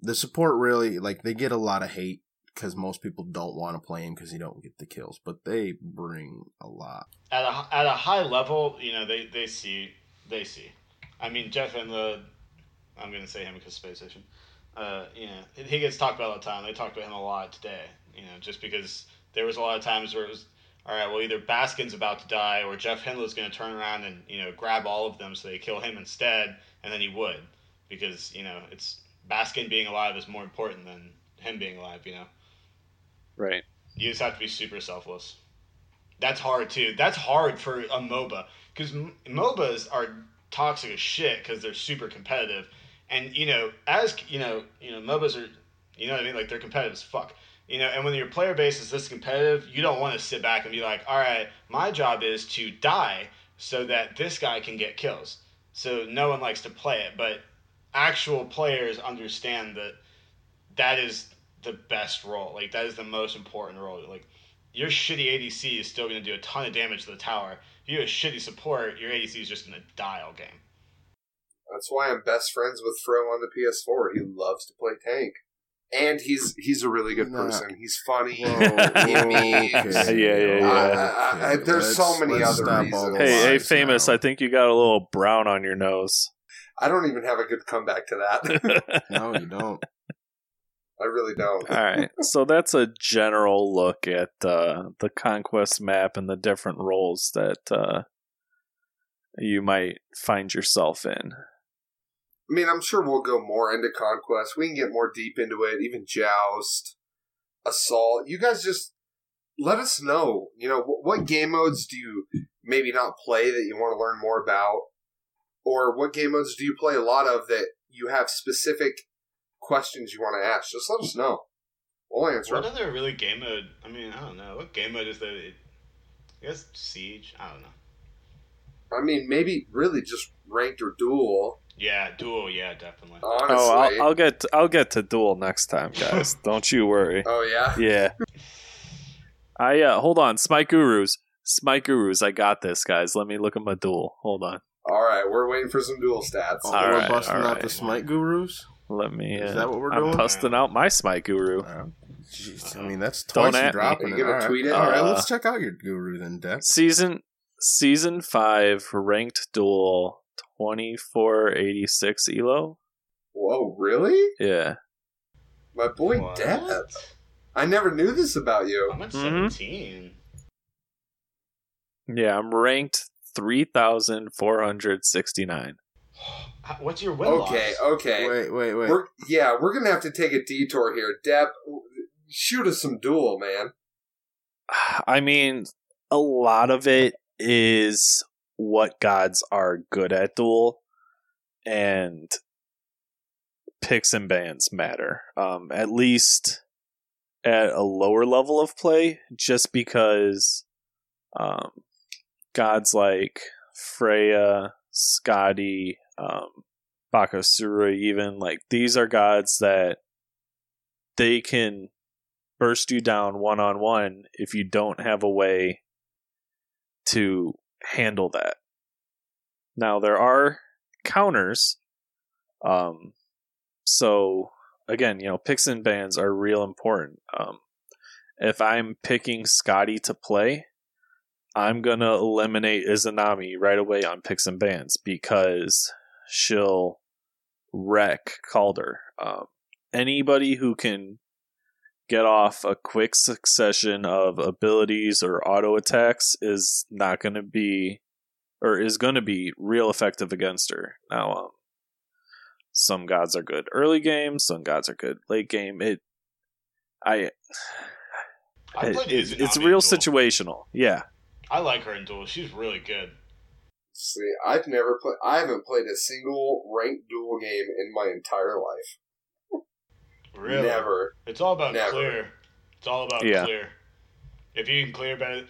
the support. Really, like they get a lot of hate because most people don't want to play him because he don't get the kills, but they bring a lot. At a at a high level, you know, they they see they see. I mean, Jeff and the, I'm gonna say him because Space Station. Uh, you know, he gets talked about all the time. They talked about him a lot today. You know, just because there was a lot of times where it was, all right, well, either Baskin's about to die or Jeff Hindla's going to turn around and you know grab all of them so they kill him instead, and then he would, because you know it's Baskin being alive is more important than him being alive. You know. Right. You just have to be super selfless. That's hard too. That's hard for a MOBA because MOBAs are toxic as shit because they're super competitive, and you know, as you know, you know, MOBAs are, you know what I mean, like they're competitive as fuck. You know, and when your player base is this competitive, you don't want to sit back and be like, all right, my job is to die so that this guy can get kills. So no one likes to play it, but actual players understand that that is the best role. Like that is the most important role. Like your shitty ADC is still going to do a ton of damage to the tower. If you have shitty support, your ADC is just going to die all game. That's why I'm best friends with Fro on the PS4. He loves to play tank. And he's he's a really good person. He's funny. Whoa, He whoa, Yeah, yeah, yeah. I- I- I- there's so many let's other stop all reasons. Hey, hey, famous! now. I think you got a little brown on your nose. I don't even have a good comeback to that. No, you don't. I really don't. All right, so that's a general look at uh, the conquest map and the different roles that uh, you might find yourself in. I mean, I'm sure we'll go more into conquest. We can get more deep into it, even joust, assault. You guys just let us know. You know, what game modes do you maybe not play that you want to learn more about, or what game modes do you play a lot of that you have specific questions you want to ask? Just let us know. We'll answer. What 'em. other really game mode? I mean, I don't know. What game mode is there? I guess Siege. I don't know. I mean, maybe really just ranked or duel. Yeah, duel. Yeah, definitely. Honestly. Oh, I'll, I'll get I'll get to duel next time, guys. Don't you worry. oh yeah. Yeah. I uh hold on, Smite Gurus. Smite Gurus, I got this, guys. Let me look at my duel. Hold on. All right, we're waiting for some duel stats. Oh, All we're right, busting all out the smite gurus. Let me. Is uh, that what we're I'm doing? busting out my Smite Guru. Oh, I mean that's twice Don't you dropping. It. All, right. All uh, right, let's uh, check out your Guru then, Death. Season season five ranked duel twenty four eighty six elo. Whoa, really? Yeah. My boy what? I never knew this about you. I'm at mm-hmm. 17. Yeah, I'm ranked 3,469. What's your win Okay, loss? okay. Wait, wait, wait. We're yeah, we're gonna have to take a detour here. Deb, shoot us some duel, man. I mean, a lot of it is what gods are good at duel, and picks and bans matter. Um, at least at a lower level of play, just because um, gods like Freya, Skadi, um, Bakasura, even like these are gods that they can burst you down one on one if you don't have a way to handle that. Now there are counters. Um so again, you know, picks and bans are real important. Um if I'm picking Skadi to play, I'm gonna eliminate Izanami right away on picks and bans because she'll wreck Kaldr. Um, anybody who can get off a quick succession of abilities or auto attacks is not going to be or is going to be real effective against her. Now, um, some gods are good early game, some gods are good late game. It, I, I it- it's, Izanami it's in real situational. Yeah. I like her in duel. She's really good. See, I've never played. I haven't played a single ranked duel game in my entire life. Really. Never. It's all about Never. clear. It's all about Yeah. clear. If you can clear better,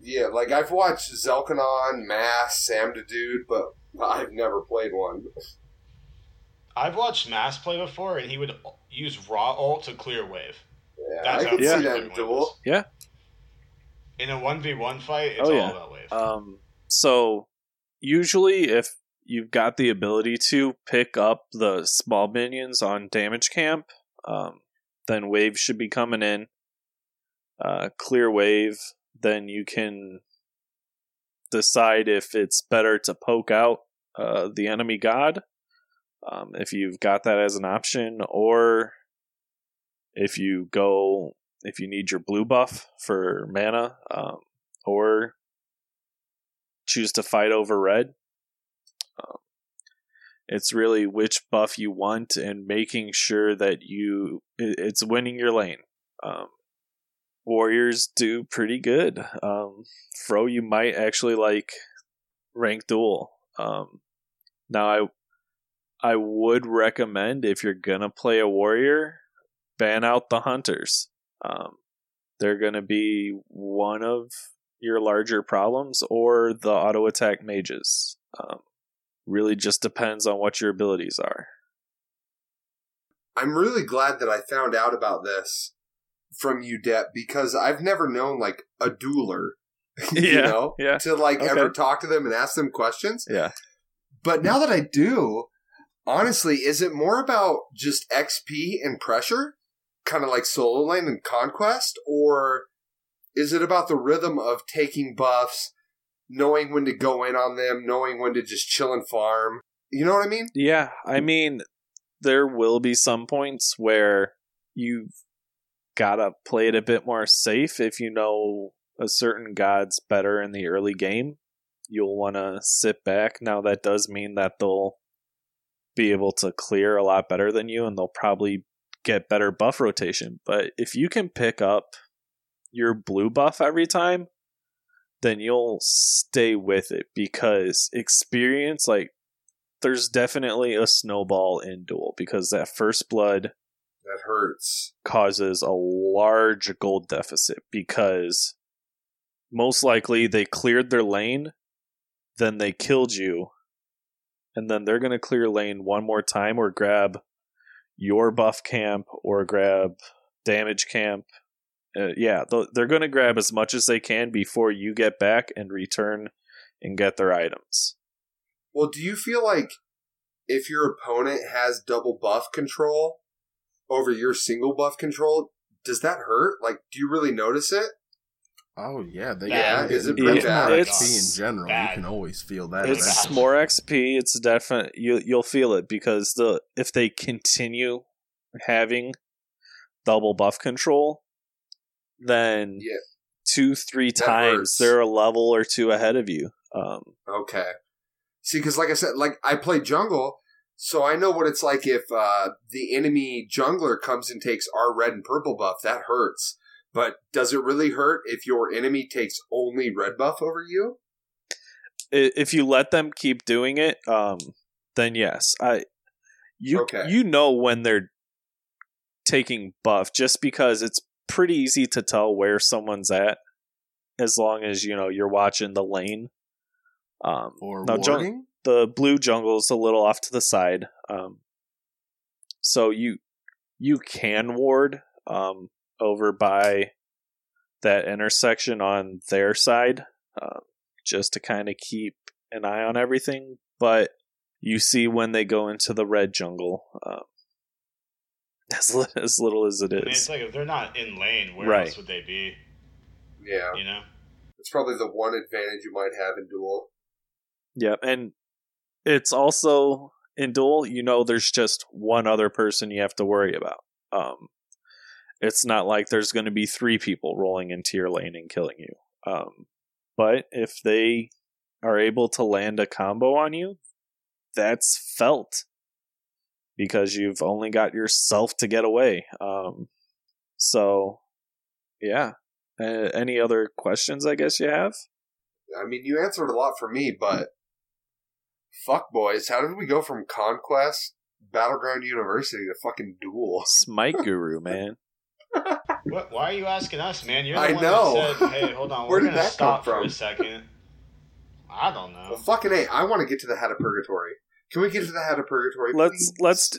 Yeah, like I've watched Zelkanon, Mass, Sam the Dude, but I've never played one. I've watched Mass play before, and he would use Ra ult to clear wave. Yeah. Yeah, That's I how can Yeah. see that in duel. In a one v one fight, it's Oh, all about wave. Um, so usually, if you've got the ability to pick up the small minions on damage camp, um, then wave should be coming in. Uh, clear wave, then you can decide if it's better to poke out uh, the enemy god, um, if you've got that as an option, or if you go if you need your blue buff for mana, um, or choose to fight over red. Um, it's really which buff you want and making sure that you it- it's winning your lane. Um, warriors do pretty good. Um, Fro, you might actually like rank duel. Um, now I I would recommend if you're gonna play a warrior, ban out the hunters. Um, they're gonna be one of your larger problems or the auto attack mages. Um, really just depends on what your abilities are. I'm really glad that I found out about this from you, Depp, because I've never known like a dueler, you Yeah, know, yeah. to like Okay. ever talk to them and ask them questions. Yeah. But now that I do, honestly, is it more about just XP and pressure, kind of like solo lane and conquest, or is it about the rhythm of taking buffs, knowing when to go in on them, knowing when to just chill and farm? You know what I mean? Yeah, I mean, there will be some points where you've gotta play it a bit more safe if you know a certain god's better in the early game. You'll want to sit back. Now, that does mean that they'll be able to clear a lot better than you and they'll probably get better buff rotation. But if you can pick up your blue buff every time, then you'll stay with it because experience, like, there's definitely a snowball in duel because that first blood That hurts. causes a large gold deficit because most likely they cleared their lane, then they killed you, and then they're going to clear lane one more time or grab your buff camp or grab damage camp. Uh, yeah, they're going to grab as much as they can before you get back and return and get their items. Well, do you feel like if your opponent has double buff control over your single buff control, does that hurt? Like, do you really notice it? Oh yeah, they Yeah, get is it they pretty get more bad? XP in general. bad. You can always feel that. It's eventually. more XP. It's definite. You you'll feel it because the if they continue having double buff control, then Yeah. two three That times they're a level or two ahead of you. Um, Okay. See, because like I said, like I play jungle, so I know what it's like if uh, the enemy jungler comes and takes our red and purple buff. That hurts. But does it really hurt if your enemy takes only red buff over you? if you let them keep doing it, um, then yes, I you Okay. you know when they're taking buff just because it's pretty easy to tell where someone's at as long as you know you're watching the lane. Um, or now, jung- the blue jungle is a little off to the side, um, so you you can ward um, over by that intersection on their side, um, just to kind of keep an eye on everything. But you see when they go into the red jungle, um, as li- as little as it I mean, it's like if they're not in lane, where Right. else would they be? Yeah, You know? it's probably the one advantage you might have in duel. Yeah, and it's also in duel. You know, there's just one other person you have to worry about. Um, it's not like there's going to be three people rolling into your lane and killing you. Um, but if they are able to land a combo on you, that's felt because you've only got yourself to get away. Um, so, yeah. Uh, any other questions? I guess you have. I mean, you answered a lot for me, but fuck, boys, how did we go from conquest, battleground university to fucking duel? Smite Guru, man. What, why are you asking us, man? You're the I one know. that said, "Hey, hold on, Where we're did gonna that stop come for a from? second. I don't know. Well, fucking a, I want to get to the head of purgatory. Can we get to the head of purgatory? Let's please? let's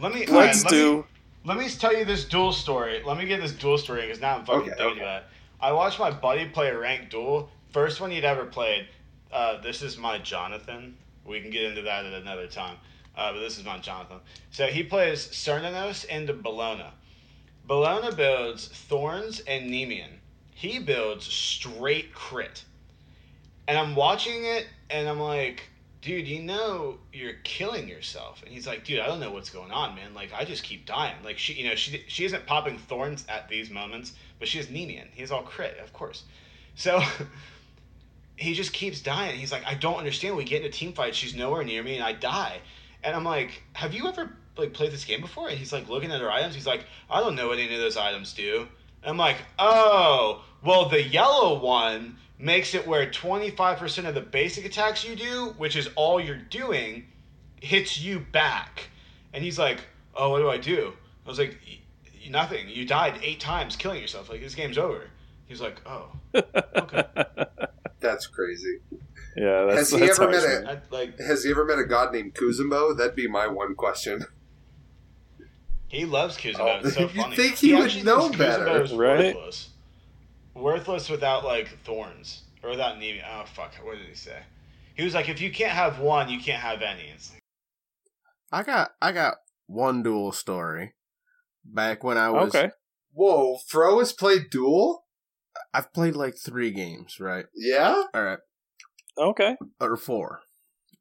let me let's alright, let do Me, Let me tell you this duel story. Let me get this duel story because now I'm fucking Okay, thinking okay. about it. I watched my buddy play a ranked duel. First one he'd ever played. Uh, this is my Jonathan. We can get into that at another time. Uh, but this is my Jonathan. So he plays Cernunnos into Bellona. Bellona builds Thorns and Nemean. He builds straight crit. And I'm watching it and I'm like, dude, you know you're killing yourself. And he's like, dude, I don't know what's going on, man. Like I just keep dying. Like she, you know, she she isn't popping thorns at these moments, but she has Nemean. He's all crit, of course. So he just keeps dying. He's like, I don't understand. We get into team fight. she's nowhere near me, and I die. And I'm like, have you ever like played this game before? And he's like looking at her items. He's like, I don't know what any of those items do. And I'm like, oh, well, the yellow one makes it where 25% of the basic attacks you do, which is all you're doing, hits you back. And he's like, oh, what do I do? I was like, "Y- y- nothing. You died eight times killing yourself. Like, this game's over. He's like, oh. Okay. That's crazy. yeah, that's, Has he that's ever met it's a- I, like, Has he ever met a god named Kuzenbo? That'd be my one question. He loves Kuzenbo. Oh, it's so you'd think he would know thinks better. Right? Worthless. Worthless without, like, thorns. Or without Nemi. Oh, fuck. What did he say? He was like, if you can't have one, you can't have any. It's like, I got I got one duel story. Back when I was okay. Whoa, Fro has played Duel? I've played like three games, right? Yeah? All right. Okay. or four.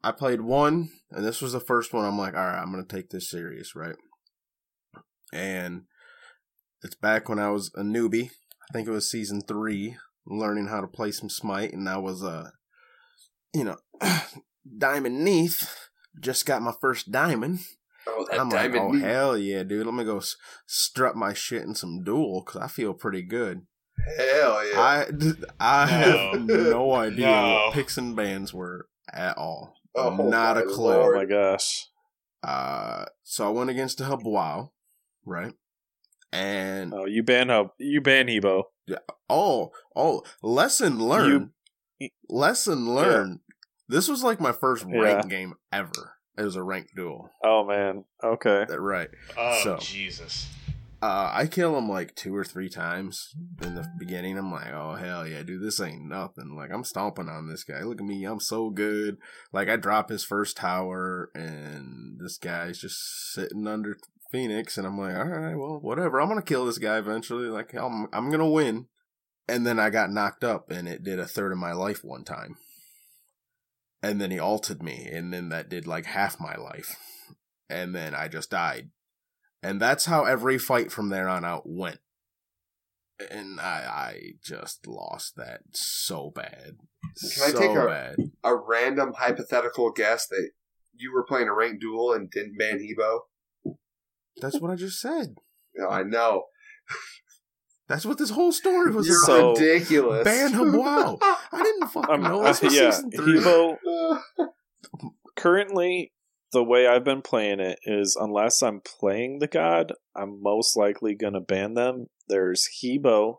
I played one, and this was the first one. I'm like, all right, I'm gonna take this serious, right? And it's back when I was a newbie. I think it was season three, learning how to play some Smite, and I was uh, you know, Diamond Neith. Just got my first diamond. Oh, that I'm like, diamond oh meat. hell yeah, dude! Let me go s- strut my shit in some duel because I feel pretty good. Hell yeah. I I have No. no idea No. what picks and bans were at all. Oh, Not a clue. Oh my gosh. Uh, so I went against a Hebo, right? And Oh, you ban Hub. You ban Hebo. Yeah. oh, oh, lesson learned. You- lesson learned. This was like my first Yeah. ranked game ever. It was a ranked duel. Oh man. Okay. That right. oh, So- Jesus. Uh, I kill him like two or three times in the beginning. I'm like, oh hell yeah, dude, this ain't nothing. Like I'm stomping on this guy. Look at me, I'm so good. Like I drop his first tower, and this guy's just sitting under Phoenix, and I'm like, all right, well, whatever. I'm gonna kill this guy eventually. Like I'm, I'm gonna win. And then I got knocked up, and it did a third of my life one time. And then he altered me, and then that did like half my life. And then I just died. And that's how every fight from there on out went. And I I just lost that so bad. Can I so take a- bad. a random hypothetical guess that you were playing a ranked duel and didn't ban Hebo? That's what I just said. No, I know. That's what this whole story was You're about. Ridiculous. Ban Hebo. I didn't fucking Um, know uh, this was yeah. season three. Hebo. Currently, the way I've been playing it is unless I'm playing the god, I'm most likely gonna ban them. There's Hebo,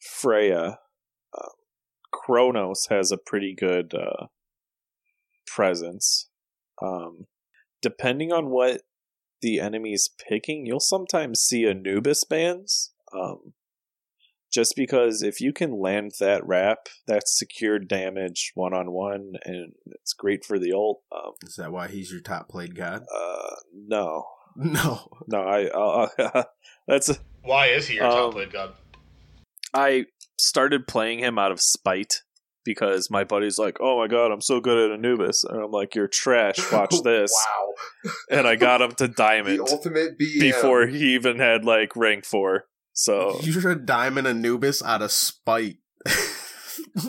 Freya, um, Kronos has a pretty good uh, presence. Um, depending on what the enemy's picking, you'll sometimes see Anubis bans. Um, just because if you can land that wrap, that's secured damage one on one, and it's great for the ult. Um, Is that why he's your top played god? uh, no, No. no, I uh, that's Why is he your Um, top played god? I started playing him out of spite because my buddy's like, "Oh my god, I'm so good at Anubis," and I'm like, "You're trash. Watch this." wow. And I got him to The diamond ultimate BM. before he even had like rank four. So You're a diamond Anubis out of spite.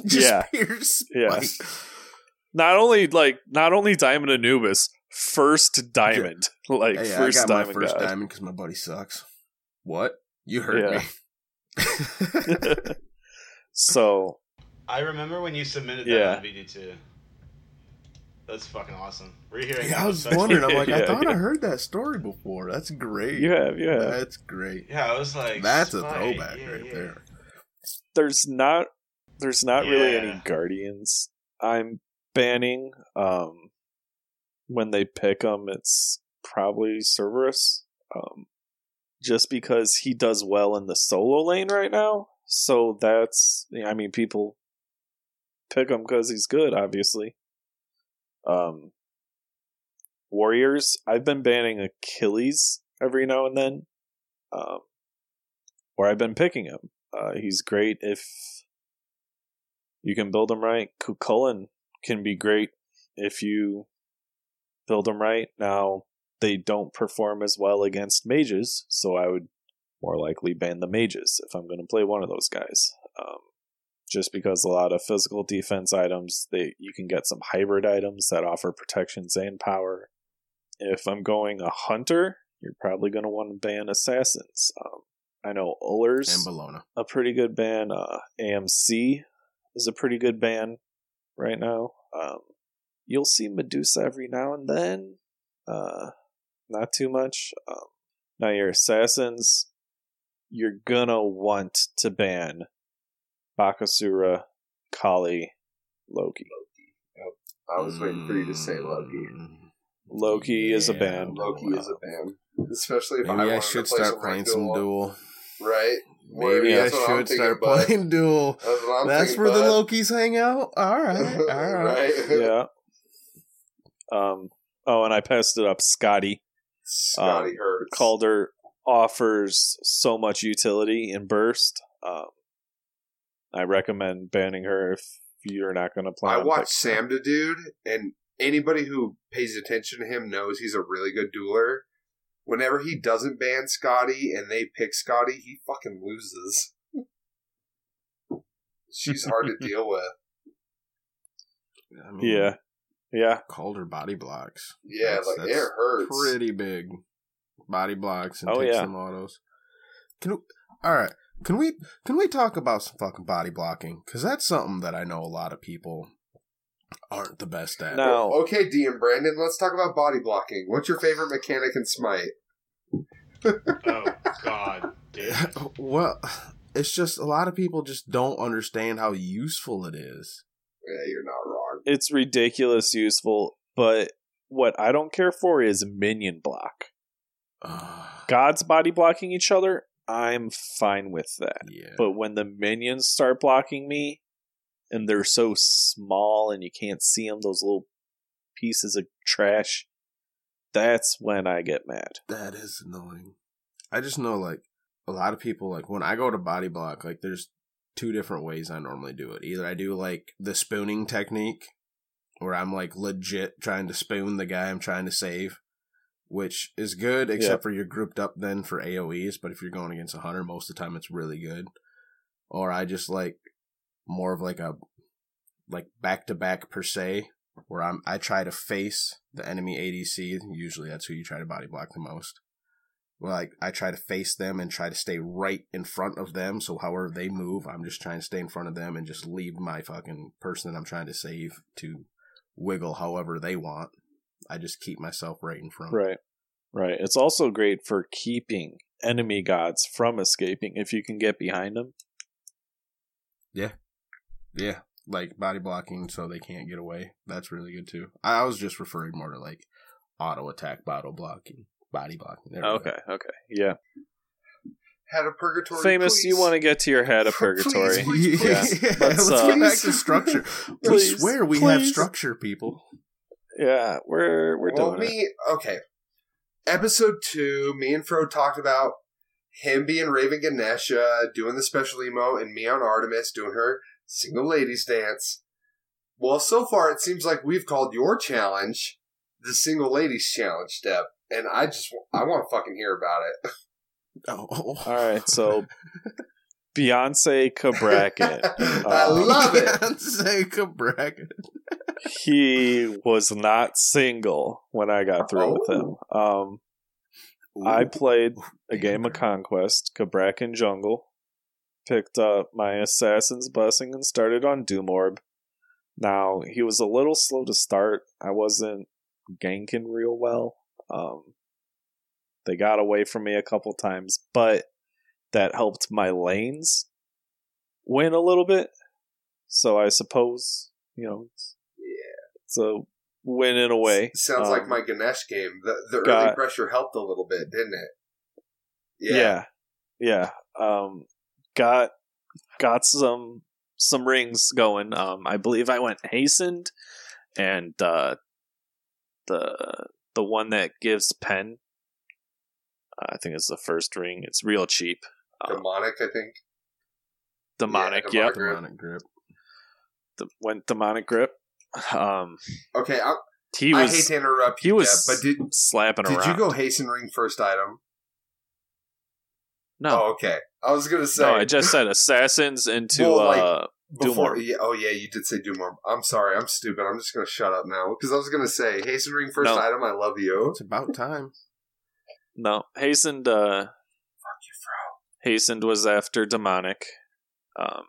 Just Yeah. pure spite. Yes. not only like not only diamond Anubis, first diamond, like Hey, first I got diamond my first god. diamond because my buddy sucks. What? You heard Yeah. me. so I remember when you submitted that Yeah. on VD2. That's fucking awesome. We're hearing. yeah, I was wondering. I'm like, I Yeah, thought I heard that story before. That's great. you have you have. That's great. Yeah, I was like. That's a throwback yeah, right yeah. there. there's not there's not really any guardians i'm banning um when they pick them it's probably cerberus um just because he does well in the solo lane right now. So that's, I mean, people pick him because he's good, obviously. Um, Warriors, I've been banning Achilles every now and then, um, or I've been picking him. Uh, he's great if you can build him right. Cuchulainn can be great if you build him right. Now, they don't perform as well against mages, so I would more likely ban the mages if I'm going to play one of those guys. Um, just because a lot of physical defense items, they you can get some hybrid items that offer protections and power. If I'm going a hunter, you're probably going to want to ban assassins. Um, I know Ullr's And Bellona. a pretty good ban. Uh, AMC is a pretty good ban right now. Um, you'll see Medusa every now and then. Uh, not too much. Um, now your assassins, you're gonna want to ban Bakasura, Kali, Loki. I was waiting for you to say Loki. Mm. Loki is a Yeah, ban. Loki is a band, especially if I, Maybe I, wanted should to play start some playing like some duel, duel. Right? Where- Maybe I that's what I'm should thinking, start bud. playing duel. That's what I'm That's thinking, where the bud. Lokis hang out. All right, all right. yeah. Um. Oh, and I passed it up. Skadi Skadi Um, hurts. Kaldr offers so much utility in burst. Um, I recommend banning her if you're not going to play. I on watched. Sam the Dude, and anybody who pays attention to him knows he's a really good dueler. Whenever he doesn't ban Skadi and they pick Skadi, he fucking loses. She's hard to deal with. I mean, Yeah, yeah. her body blocks. Yeah, That's- like that's it hurts. Pretty big body blocks and Oh, takes yeah. some autos. Can we, all right? Can we can we talk about some fucking body blocking? Because that's something that I know a lot of people aren't the best at. Now, Okay, D and Brandon, let's talk about body blocking. What's your favorite mechanic in Smite? Oh God, dude. well, it's just a lot of people just don't understand how useful it is. Yeah, you're not wrong. it's ridiculous useful, but what I don't care for is minion block. Uh, Gods body blocking each other, I'm fine with that. yeah, But when the minions start blocking me, and they're so small and you can't see them, those little pieces of trash, that's when I get mad. that is annoying. I just know like a lot of people like when I go to body block, like there's two different ways I normally do it. Either I do like the spooning technique where I'm like legit trying to spoon the guy I'm trying to save, which is good except for you're grouped up then for AoEs, but if you're going against a hunter most of the time it's really good. Or I just like more of like a like back to back per se where I'm I try to face the enemy ADC. Usually that's who you try to body block the most. Like I try to face them and try to stay right in front of them. So however they move, I'm just trying to stay in front of them and just leave my fucking person that I'm trying to save to wiggle however they want. I just keep myself right in front. Right. Right. It's also great for keeping enemy gods from escaping if you can get behind them. Yeah, Yeah. like body blocking so they can't get away. That's really good too. I was just referring more to like auto attack, bottle blocking, body blocking. There we go. Okay, okay. Yeah. Had a purgatory. Famous, you want to get to your head of purgatory. please, Yeah. please. Yeah, Let's, let's, uh, get back to structure. we swear we have structure, people. Yeah, we're we're well, doing it. me okay. Episode two, me and Fro talked about him being Raven Ganesha, doing the special emo, and me on Artemis doing her single ladies dance. Well, so far it seems like we've called your challenge the single ladies challenge step, and I just I want to fucking hear about it. Oh, All right, so Beyonce Cabracket. I Uh, love it. Beyonce bracket. he was not single when I got through with him. Um, I played a game of Conquest, Cabrakan Jungle, picked up my Assassin's Blessing and started on Doom Orb. Now, he was a little slow to start. I wasn't ganking real well. Um, they got away from me a couple times, but that helped my lanes win a little bit. So I suppose, you know, it's, it's a win in a way. Sounds Um, like my Ganesh game. The the early pressure helped a little bit, didn't it? Yeah. yeah, Um, got got some some rings going. Um, I believe I went hastened, and uh, the the one that gives pen. I think it's the first ring. It's real cheap. Um, Demonic, I think. demonic. Yeah, yep. demonic. Demonic grip. The, went demonic grip. Um, Okay, I, he I hate to interrupt he you, was Deb, but did slapping did around. Did you go hasten ring first item? No, Oh, okay. I was gonna say. no, I just said assassins into Well, like, uh, before. Doom Orb. Yeah, oh yeah, you did say Doom Orb. I'm sorry, I'm stupid. I'm just gonna shut up now because I was gonna say hasten ring first No. item. I love you. It's about time. no hastened. Uh, Fuck you, Fro. Hastened was after demonic. Um,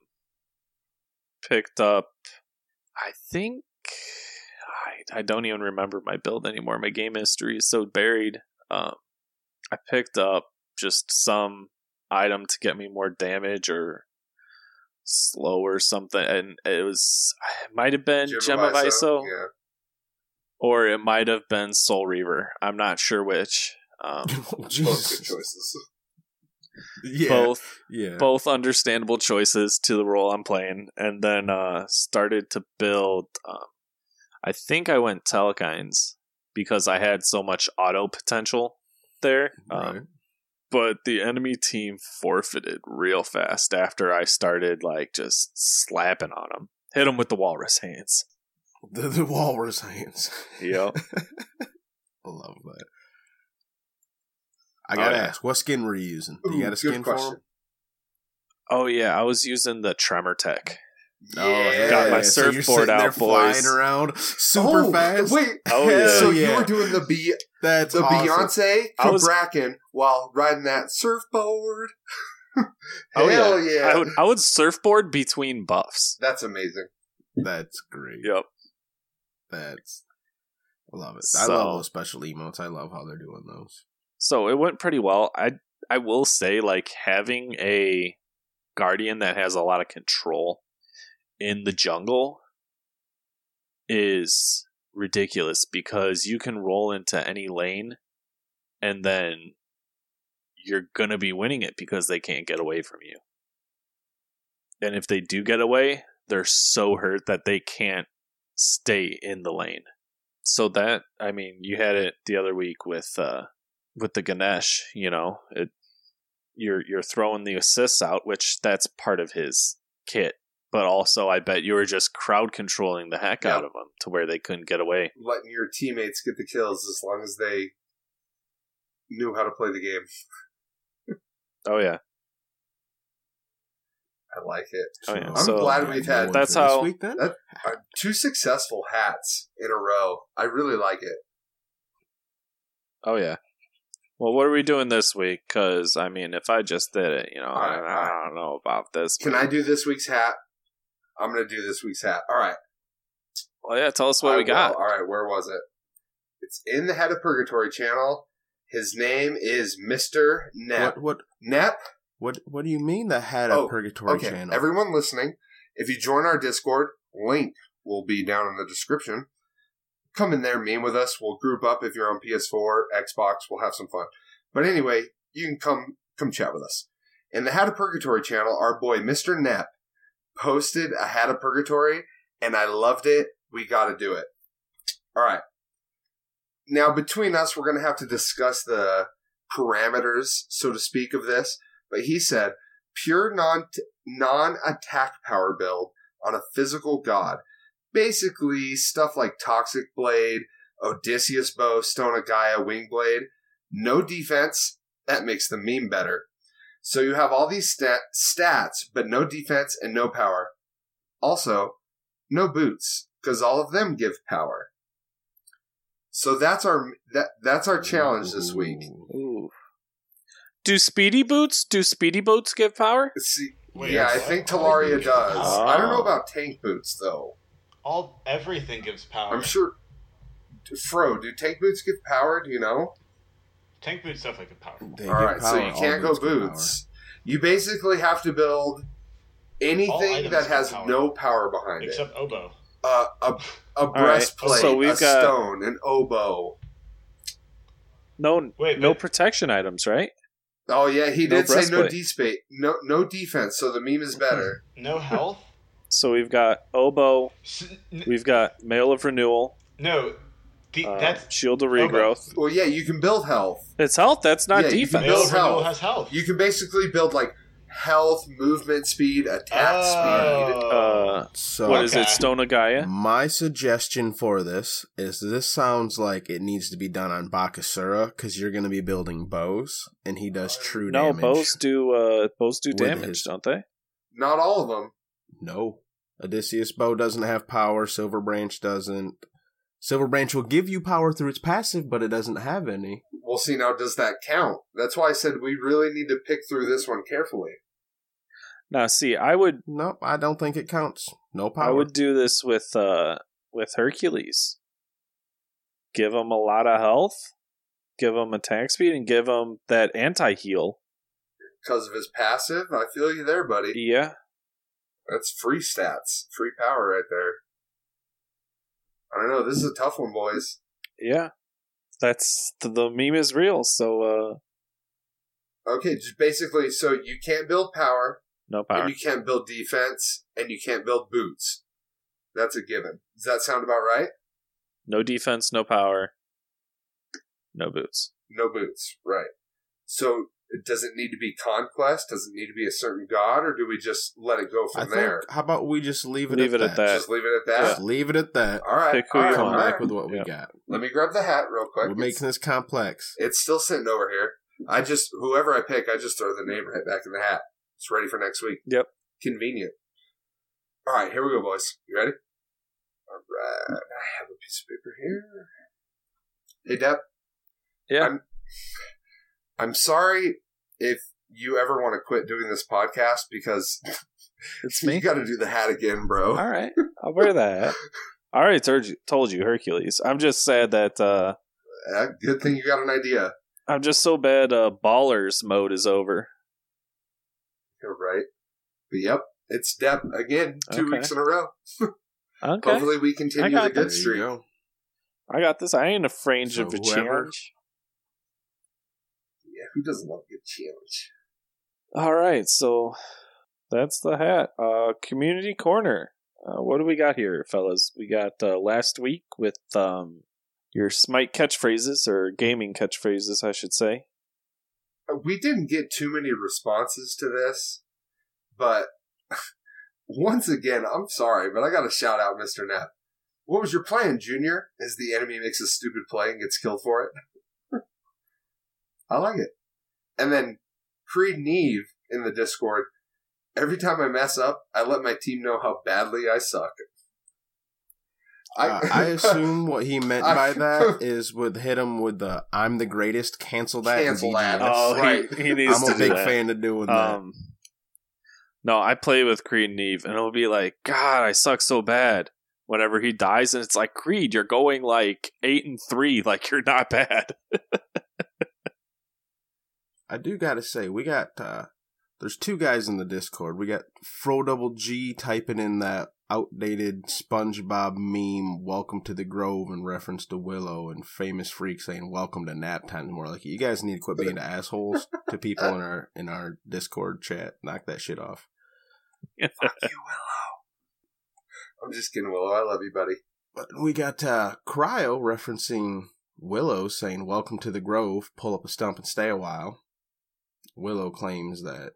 picked up. I think I I don't even remember my build anymore. My game history is so buried. Um, I picked up just some item to get me more damage or slow or something, and it was it might have been Gem of Iso, Yeah. or it might have been Soul Reaver. I'm not sure which. Um, Both good choices. Yeah. Both Yeah. both understandable choices to the role I'm playing, and then uh, started to build. Um, I think I went Telkhines because I had so much auto potential there. Um, but the enemy team forfeited real fast after I started like just slapping on them. Hit them with the walrus hands. The, the walrus hands. Yep. I love that. I oh, gotta Oh, yeah. ask, what skin were you using? Do you got a skin for question. him? oh yeah, I was using the Tremor Tech. Oh, yeah. Got my so you're surfboard sitting there out, boys. flying around oh, super Oh, fast. Wait. Oh, yeah. So Yeah. you were doing the Be- that's the awesome. Beyonce I was- Bracken while riding that surfboard. Oh Hell yeah, yeah. I would I would surfboard between buffs. That's amazing. That's great. Yep. That's I love it. I love those special emotes. I love how they're doing those. So it went pretty well. I I will say like having a guardian that has a lot of control in the jungle is ridiculous because you can roll into any lane and then you're going to be winning it because they can't get away from you. And if they do get away, they're so hurt that they can't stay in the lane. So that I mean, you had it the other week with uh with the Ganesh, you know, it you're you're throwing the assists out, which that's part of his kit. But also, I bet you were just crowd controlling the heck Yep. out of them to where they couldn't get away. Letting your teammates get the kills as long as they knew how to play the game. Oh yeah, I like it. Oh, yeah. I'm So- glad we've had That's for this how- week then. That- uh, two successful hats in a row. I really like it. oh yeah. Well, what are we doing this week? Because I mean, if I just did it, you know, I, Alright, alright. I don't know about this. Can I do this week's hat? I'm going to do this week's hat. All right. Well, yeah. Tell us what I we got. All right, where was it? It's in the Head of Purgatory channel. His name is Mr. Nep. What what Nep? what what do you mean the Head Oh, a purgatory Okay, channel? everyone listening, if you join our Discord, link will be down in the description. Come in there, meme with us. We'll group up if you're on PS4, Xbox. We'll have some fun. But anyway, you can come come chat with us. In the Hat of Purgatory channel, our boy Mr. Nep posted a Hat of Purgatory, and I loved it. We got to do it. All right. Now, between us, we're going to have to discuss the parameters, so to speak, of this. But he said, pure non non attack power build on a physical god. Basically, stuff like Toxic Blade, Odysseus Bow, Stone of Gaia, Wing Blade. No defense. That makes the meme better. So you have all these stat- stats, but no defense and no power. Also, no boots, because all of them give power. So that's our that that's our challenge this week. Ooh. Ooh. Do speedy boots? Do speedy boots give power? See, Wait, yeah, I think All Talaria does. power? I don't know Oh. about tank boots though. All everything gives power. I'm sure. Fro, do tank boots give power? Do you know? Tank boots definitely give power. They All give right, so you can't go boots boots. You basically have to build anything that has power. no power behind it. Except oboe. Uh, a a right, breastplate, so we've a got- stone, an oboe. No, Wait, no but- protection items, right? Oh yeah, he No did say no breastplate. despace, no no defense. So the meme is better. No health. So we've got oboe, we've got mail of renewal, no, the, uh, that's shield of Oboe. regrowth. Well, yeah, you can build health. It's health. That's not Yeah, defense. Mail build of Renewal health. has health. You can basically build like health, movement speed, attack speed. Oh. Uh, So what is it? Okay. Stone of Gaia. My suggestion for this is this sounds like it needs to be done on Bakasura because you're going to be building bows, and he does true No, damage. bows do uh bows do damage, his- don't they? Not all of them. No, Odysseus bow doesn't have power. Silver Branch doesn't. Silver Branch will give you power through its passive, but it doesn't have any. We'll see now. Does that count? That's why I said we really need to pick through this one carefully. Now, see, I would Nope, I don't think it counts. No power. I would do this with uh with Hercules. Give him a lot of health, give him attack speed, and give him that anti heal. Because of his passive, I feel you there, buddy. Yeah, That's free stats, free power right there. I don't know. This is a tough one, boys. yeah. That's the, the meme is real. So uh Okay, just basically, so you can't build power, no power. and you can't build defense, and you can't build boots. That's a given. Does that sound about right? No defense, no power, no boots. No boots, right? So, does it need to be conquest? Does it need to be a certain god, or do we just let it go I from think. there? How about we just leave it Leave at it at that? that. Just leave it at that. Just leave it at that. All right. Pick who all you Come want. back with what we got. Let me grab the hat real quick. We're It's- making this complex. It's still sitting over here. I just whoever I pick, I just throw the name right back in the hat. It's ready for next week. Yep. Convenient. All right, here we go, boys. You ready? All right. I have a piece of paper here. Hey, Deb. Yeah. I'm, I'm sorry if you ever want to quit doing this podcast because It's me. you got to do the hat again, bro. All right, I'll wear that. I already told you, told you Hercules. I'm just sad that uh Uh, good thing you got an idea. I'm just so bad. Uh, ballers mode is over. You're right. But yep, it's Deb again. Two Okay. weeks in a row. Okay, Hopefully, we continue the good streak. go. I got this. I ain't afraid So of a whoever- challenge. Who doesn't love a good challenge? All right, so that's the hat. Uh, community corner. Uh, what do we got here, fellas? We got uh, last week with um your Smite catchphrases or gaming catchphrases, I should say. Uh, We didn't get too many responses to this, but once again, I'm sorry, but I got to shout out Mr. Knapp. What was your plan, Junior? As the enemy makes a stupid play and gets killed for it. I like it. And then Creed Neve in the Discord. Every time I mess up, I let my team know how badly I suck. Uh, I assume what he meant I- by that is would hit him with the "I'm the greatest." Cancel that. Cancel that. Oh, right. he, he needs I'm to a do big that. fan of doing that. Um, no, I play with Creed and Eve, and it'll be like, God, I suck so bad. Whenever he dies, and it's like, Creed, you're going like eight and three, like you're not bad. I do gotta say, we got uh there's two guys in the Discord. We got Fro Double G typing in that outdated SpongeBob meme, "Welcome to the Grove" in reference to Willow, and Famous Freak saying "Welcome to nap time." More like you guys need to quit being the assholes to people in our in our Discord chat. Knock that shit off. Fuck you, Willow. I'm just kidding, Willow. I love you, buddy. But we got uh Cryo referencing Willow saying "Welcome to the Grove." Pull up a stump and stay a while. Willow claims that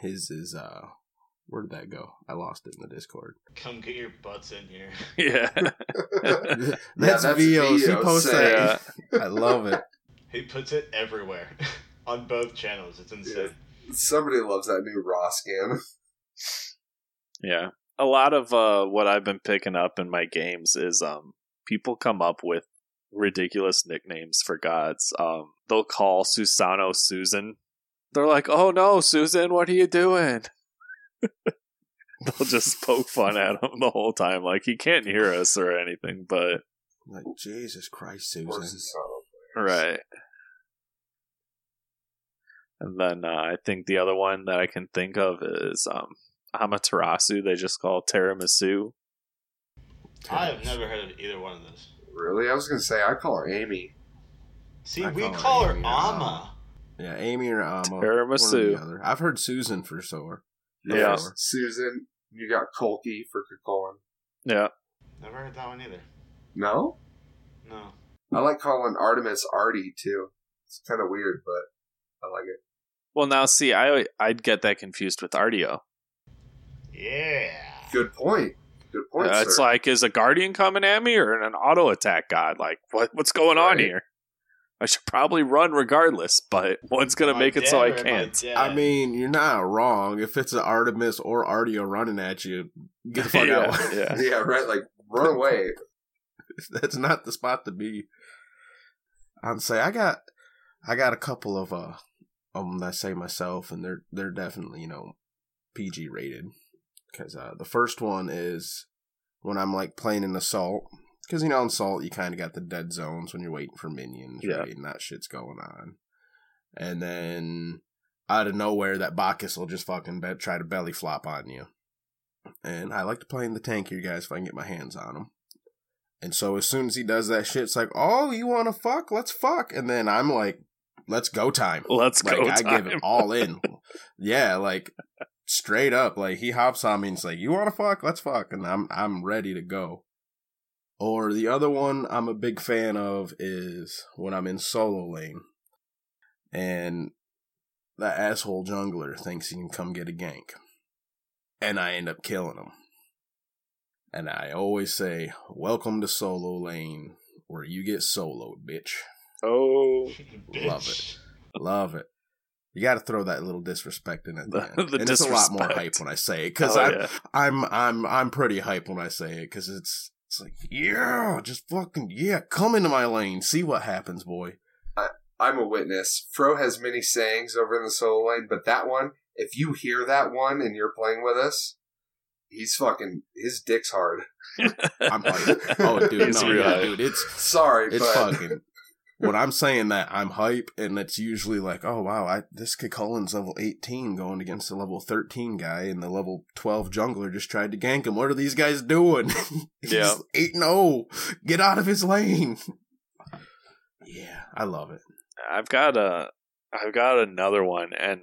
his is uh where did that go? I lost it in the Discord. Come get your butts in here. yeah. That's, that's Vio's. He posts saying- that. I love it. He puts it everywhere on both channels. It's insane. Somebody loves that new Ra skin. Yeah. A lot of uh what I've been picking up in my games is um people come up with ridiculous nicknames for gods. Um they'll call Susano Susan. They're like, "Oh no, Susan, what are you doing?" they'll just poke fun at him the whole time like he can't hear us or anything, but Like Jesus Christ, Susan. Right. And then uh, I think the other one that I can think of is um Amaterasu. They just call tiramisu. I have never heard of either one of those. Really? I was gonna say I call her Amy. See, I we call her call her Amy, uh, Ama. Yeah, Amy or Amma. Tiramisu. one or other. I've heard Susan for sure. Yeah. Before. Susan, you got Colkey for Colin. Yeah. Never heard that one either. No? No. I like calling Artemis Artie too. It's kind of weird, but I like it. Well, now see, I I'd get that confused with Artio. Yeah. Good point. Good point. Uh, it's sir. like, is a guardian coming at me or an auto attack god? Like, what what's going on here? I should probably run regardless, but one's gonna Am make it so I can't. dead? I mean, you're not wrong. If it's an Artemis or Artio running at you, get the fuck yeah, out. yeah. yeah, right. Like run away. That's not the spot to be. I'd say I got, I got a couple of uh, um that I say myself, and they're they're definitely you know, PG rated. Because uh, the first one is when I'm like playing an assault. Because you know, in assault you kind of got the dead zones when you're waiting for minions, Yeah. right? And that shit's going on. And then out of nowhere, that Bacchus will just fucking be- try to belly flop on you. And I like to play in the tankier guys if I can get my hands on them. And so as soon as he does that shit, it's like, oh, you want to fuck? Let's fuck. And then I'm like, let's go time. Let's Like go. I give it all in. yeah, like straight up. Like he hops on me and it's like, you want to fuck? Let's fuck. And I'm I'm ready to go. Or the other one I'm a big fan of is when I'm in solo lane, and that asshole jungler thinks he can come get a gank, and I end up killing him. And I always say, "Welcome to solo lane, where you get soloed, bitch." Oh, Love it. Love it. You got to throw that little disrespect in at the, The- end. the and it's a lot more hype when I say it because oh, I'm, yeah. I'm I'm I'm pretty hype when I say it because it's it's like yeah, just fucking yeah, come into my lane, see what happens, boy. I'm a witness. Fro has many sayings over in the solo lane, but that one, if you hear that one and you're playing with us, he's fucking his dick's hard. I'm hype. Oh, dude, It's no, yeah, dude, it's Sorry, it's but fucking. When I'm saying that, I'm hype, and it's usually like, oh wow, I this Cullen's level 18 going against a level 13 guy, and the level 12 jungler just tried to gank him. What are these guys doing? He's Yeah. 8 and 0. Get out of his lane. Yeah, I love it. I've got a, I've got another one, and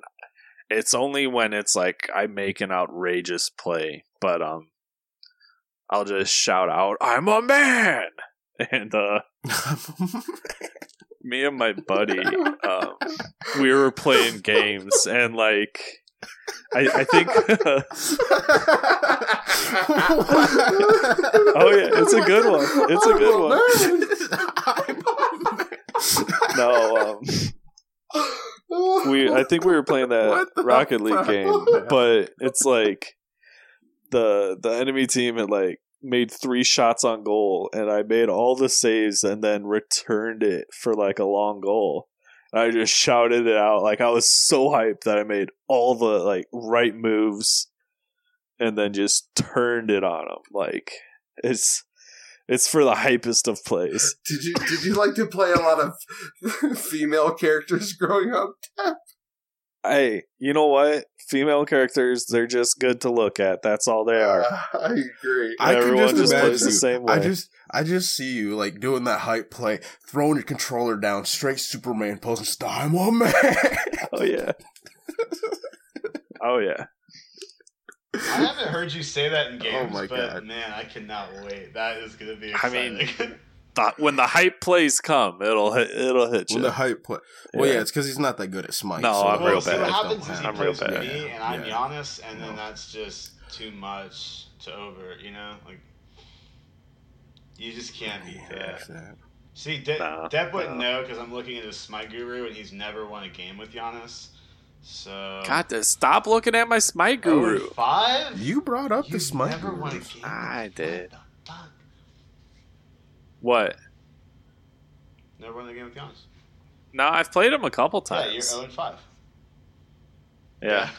it's only when it's like I make an outrageous play, but um, I'll just shout out, "I'm a man!" And uh, me and my buddy, um, we were playing games, and like, I, I think, oh yeah, it's a good one. It's a good one. No, um, we I think we were playing that Rocket League game, but it's like the the enemy team had like made three shots on goal, and I made all the saves and then returned it for like a long goal. And I just shouted it out like I was so hyped that I made all the like right moves, and then just turned it on them. Like it's it's for the hypest of plays. did you did you like to play a lot of female characters growing up? Hey, you know what? Female characters, they're just good to look at. That's all they are. I agree. I can Everyone just, just imagine plays the you. same I just, I just see you like doing that hype play, throwing your controller down, straight Superman pose, and just, I'm a man. Oh yeah. oh yeah. I haven't heard you say that in oh, games, Oh my but God. man, I cannot wait. That is going to be I mean, The, when the hype plays come, it'll hit, it'll hit you. when the hype play, well, yeah, Yeah. it's because he's not that good at Smite. No, so I'm the real see, what happens is he I'm happen. real plays bad. me, and I'm Yeah. Janus, and then No. that's just too much to over. You know, like you just can't beat Yeah, that. that's. See, De- Nah, Depp wouldn't nah. know because I'm looking at his Smite Guru, and he's never won a game with Janus. So God, to stop looking at my Smite Oh, Guru. five. You brought up the Smite. never won a Gurus. game. I did. What the fuck? What? Never won a game with Janus. No, I've played him a couple times. Yeah, you're 0 and 5. Yeah.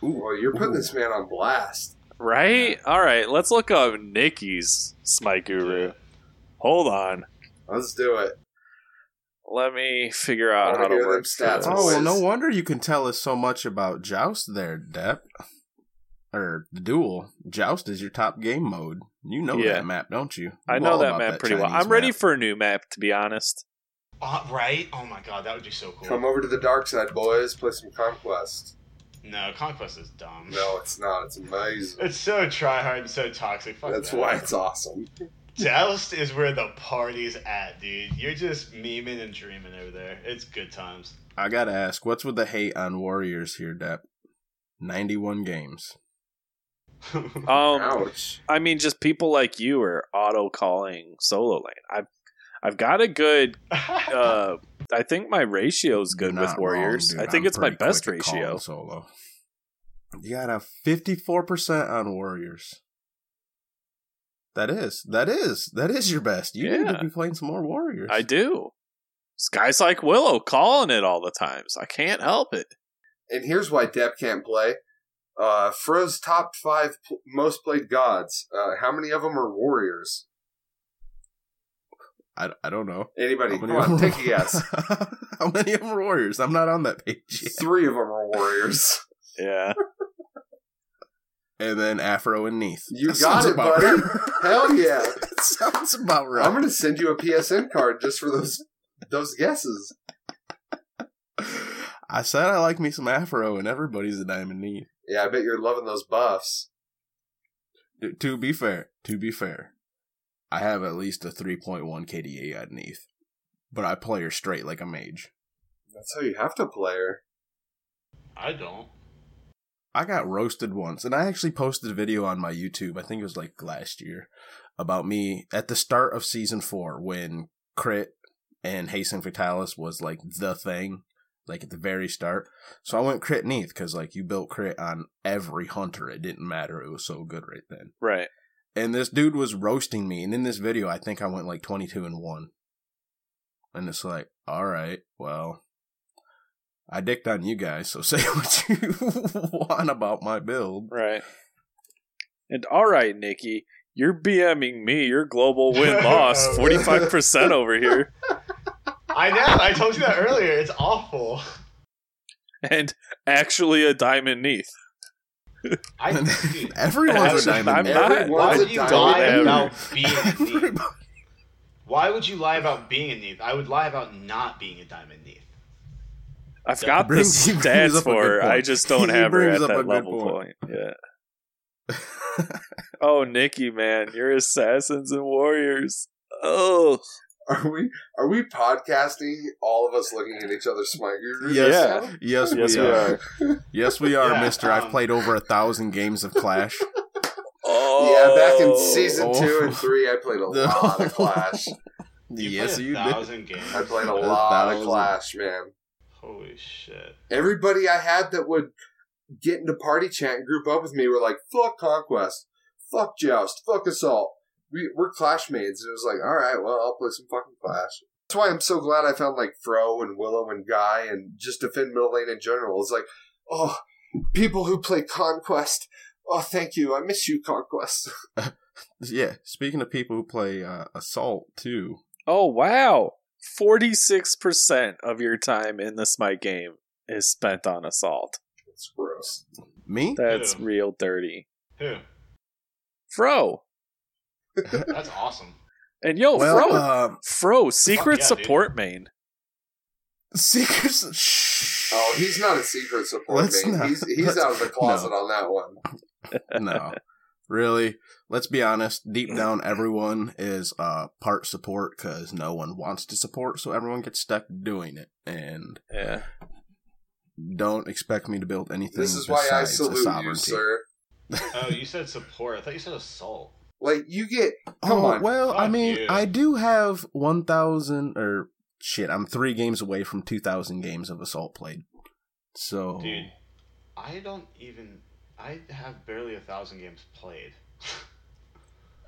Well, you're putting this man on blast. Right? All right, let's look up Nikki's Smite Guru. Hold on. Let's do it. Let me figure out how to hear them work stats. Oh, well, no wonder you can tell us so much about Joust there, Depp. Or the duel. Joust is your top game mode. You know Yeah. that map, don't you? I know that about map pretty well. I'm ready map. for a new map, to be honest. Uh, right? Oh my god, that would be so cool. Come over to the dark side, boys. Play some Conquest. No, Conquest is dumb. No, it's not. It's amazing. It's so try hard and so toxic. Fuck That's that. why it's awesome. Dallas is where the party's at, dude. You're just memeing and dreaming over there. It's good times. I gotta ask, what's with the hate on Warriors here, Depp? 91 games. Um, Ouch. I mean, just people like you are auto calling solo lane. I've I've got a good. Uh, I think my ratio is good You're with Warriors. wrong. I think I'm it's my best quick at calling ratio. Solo. You got a 54% on Warriors. That is. That is. That is your best. You need to be playing some more Warriors. I do. This guy's like Willow calling it all the times. I can't help it. And here's why Depp can't play. Uh, Fro's top five pl- most played gods. Uh, how many of them are warriors? I, I don't know. Anybody? How Come many of on, take a guess. How many of them are Warriors? I'm not on that page yet. Three of them are warriors. Yeah. And then Afro and Neith. You That got it, about buddy. right. Hell yeah! That sounds about right. I'm gonna send you a PSN card just for those those guesses. I said I like me some Afro, and everybody's a Diamond Neith. Yeah, I bet you're loving those buffs. To- To be fair, to be fair, I have at least a 3.1 KDA at Neith, but I play her straight like a mage. That's how you have to play her. I don't. I got roasted once, and I actually posted a video on my YouTube. I think it was like last year about me at the start of season four when crit and Hasten Fatalis was like the thing, like at the very start. So I went crit Neith because like you built crit on every hunter. It didn't matter. It was so good right then. Right. And this dude was roasting me, and in this video, I think I went like twenty two and one. And it's like, all right, well, I dicked on you guys, so say what you want about my build. Right. And all right, Nikki, you're BMing me. Your global win loss 45% over here, I know. I told you that earlier. It's awful. and actually a diamond Neith. I dude, Everyone's a I'm diamond. not- man. why would you lie ever. about being a Neith? Why would you lie about being a Neith? I would lie about not being a diamond Neith. I've That got the brings- he brings stats for good her. I just don't He have her at a that good level point. point. Yeah. Oh, Nikki, man, you're assassins and warriors. Oh, Are we are we podcasting? All of us looking at each other, smite? Yes. Yeah. yes, yes, we, we are. are. Yes, we are, Yeah, Mister. I've um, played over a thousand games of Clash. Oh, Yeah, back in season Oh. two and three, I played a lot of Clash. You yes, played a you did. games. I played a A lot of. Clash, man. Holy shit. Everybody I had that would get into party chat and group up with me were like, "Fuck Conquest, fuck Joust, fuck Assault." We, we're Clash mates, and it was like, "All right, well, I'll play some fucking Clash." That's why I'm so glad I found like Fro and Willow and Guy and just defend middle lane in general. It's like, oh, people who play Conquest. Oh, thank you. I miss you, Conquest. Yeah. Speaking of people who play uh, Assault too, Oh wow. 46% of your time in the Smite game is spent on assault. It's gross. me. That's Ew. real dirty. Who? Fro. That's awesome. And yo, well, Fro. uh, Fro, secret yeah, dude. support main. Secret. Shh. Oh, he's not a secret support Let's main. not- He's he's out of the closet no. on that one. no. Really, let's be honest. Deep down, everyone is uh, part support because no one wants to support, so everyone gets stuck doing it. And Yeah. don't expect me to build anything. This is why I besides salute you, sovereignty. sir. Oh, you said support. I thought you said assault. Like you get come oh on. well, I mean, you. I do have one thousand or shit. I'm three games away from two thousand games of assault played. So, Dude, I don't even. I have barely a thousand games played.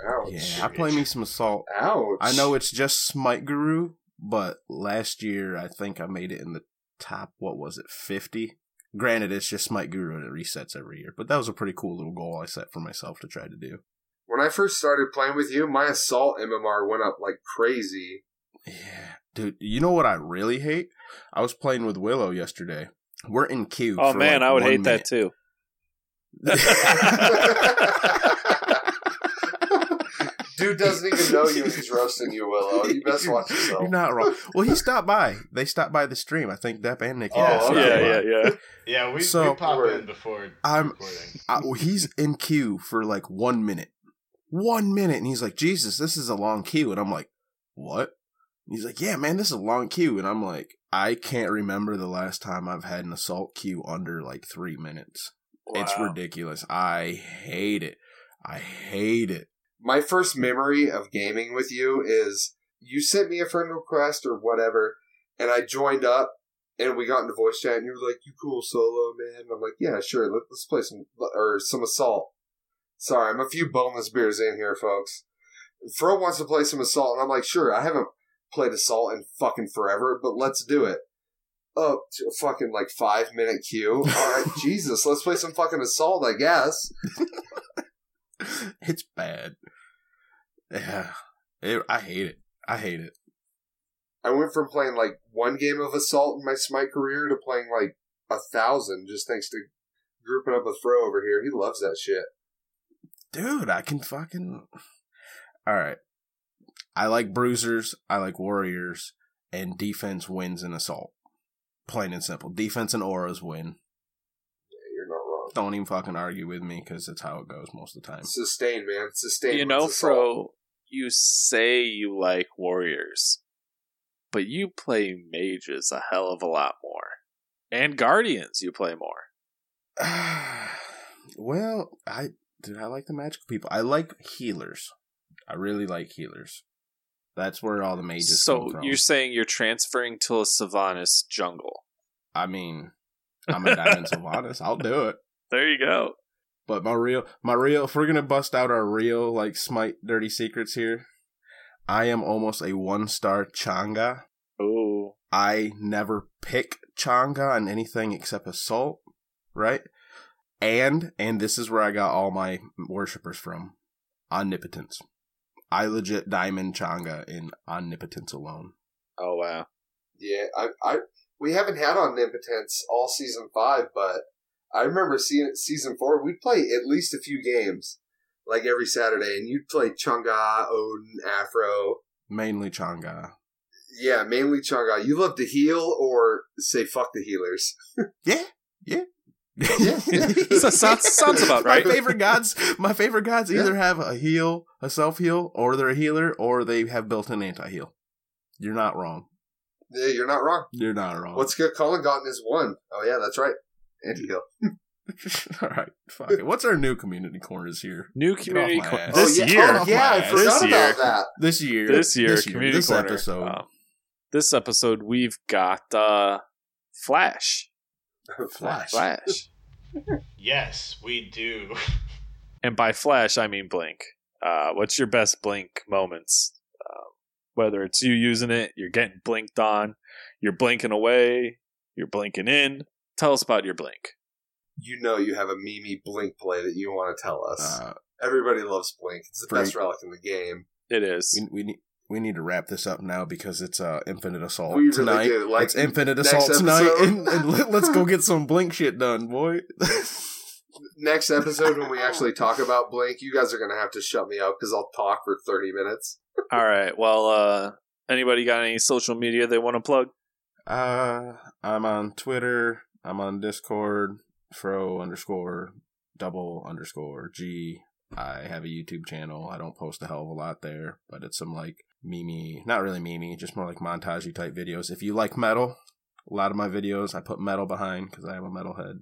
Ouch. yeah, I play me some assault. Ouch. I know it's just Smite Guru, but last year I think I made it in the top. What was it, fifty? Granted, it's just Smite Guru and it resets every year, but that was a pretty cool little goal I set for myself to try to do. When I first started playing with you, my assault MMR went up like crazy. Yeah, dude. You know what I really hate? I was playing with Willow yesterday. We're in queue. Oh for, man, like, I would hate minute. that too. Dude, Dude doesn't even know you he's roasting you, Willow. You best watch yourself. You're not wrong. Well, he stopped by. They stopped by the stream. I think Depp and Nick. Oh, stopped okay. yeah, yeah, yeah. Yeah, we, So- we pop in before I'm- recording. I, well, he's in queue for like one minute. One minute. And he's like, Jesus, this is a long queue. And I'm like, what? And he's like, yeah, man, this is a long queue. And I'm like, I can't remember the last time I've had an assault queue under like three minutes. It's ridiculous. I hate it. I hate it. My first memory of gaming with you is you sent me a friend request or whatever, and I joined up, and we got into voice chat, and you were like, "You cool solo, man?" I'm like, "Yeah, sure. Let's play some or some assault." Sorry, I'm a few boneless beers in here, folks. Fro wants to play some assault, and I'm like, "Sure." I haven't played assault in fucking forever, but let's do it. Oh, to a fucking like five minute queue. All right, Jesus, let's play some fucking assault, I guess. it's bad. Yeah. It, I hate it. I hate it. I went from playing like one game of Assault in my Smite career to playing like a thousand just thanks to grouping up with Fro over here. He loves that shit. Dude, I can fucking. Alright. I like bruisers, I like warriors, and defense wins in assault. Plain and simple. Defense and auras win. Yeah, you're not wrong. Don't even fucking argue with me because it's how it goes most of the time. Sustain, man. Sustain. You know, wins Fro, you say you like warriors, but you play mages a hell of a lot more. And guardians, you play more. well, I dude, I like the magical people. I like healers. I really like healers. That's where all the mages so come from. you're saying you're transferring to a Sylvanus jungle. I mean, I'm a Diamond Sylvanus. I'll do it. There you go. But my real, my real, if we're gonna bust out our real like smite dirty secrets here, I am almost a one star Chang'e. Oh. I never pick Chang'e on anything except Assault, right? And and this is where I got all my worshippers from, Omnipotence. I legit diamond Chang'e in Omnipotence alone. Oh wow. Yeah, I, I, we haven't had Omnipotence all season five, but I remember seeing season four. We'd play at least a few games, like every Saturday, and you'd play Chang'e, Odin, Afro. Mainly Chang'e. Yeah, mainly Chang'e. You love to heal or say fuck the healers. Yeah, yeah. Yeah, yeah. So- sounds- sounds about right. My favorite gods, my favorite gods Yeah. either have a heal, a self heal, or they're a healer, or they have built-in anti-heal. You're not wrong. Yeah, you're not wrong. You're not wrong. What's good? Colin gotten is one. Oh yeah, that's right. Anti heal. All right, fuck it. What's our new community corners here New community off my cor- this oh, yeah. year. Oh, yeah, I This forgot year. about that. this year? This year, this community this corner. episode. Uh, this episode, we've got uh, Flash. Flash. Flash. Yes, we do. and by Flash, I mean Blink. Uh, what's your best Blink moments? Um, whether it's you using it, you're getting blinked on, you're blinking away, you're blinking in. Tell us about your Blink. You know you have a Mimi Blink play that you want to tell us. Uh, Everybody loves Blink. It's the Great. best relic in the game. It is. we, we need we need to wrap this up now because it's uh infinite assault We really tonight. do. Like, it's infinite next assault tonight, and, and let, let's go get some blink shit done, boy. Next episode, when we actually talk about Blink, you guys are going to have to shut me up because I'll talk for 30 minutes. All right. Well, uh, anybody got any social media they want to plug? Uh, I'm on Twitter. I'm on Discord. Fro underscore double underscore G. I have a YouTube channel. I don't post a hell of a lot there, but it's some like meme, not really mimi, just more like montagey type videos. If you like metal, a lot of my videos I put metal behind because I am a metalhead.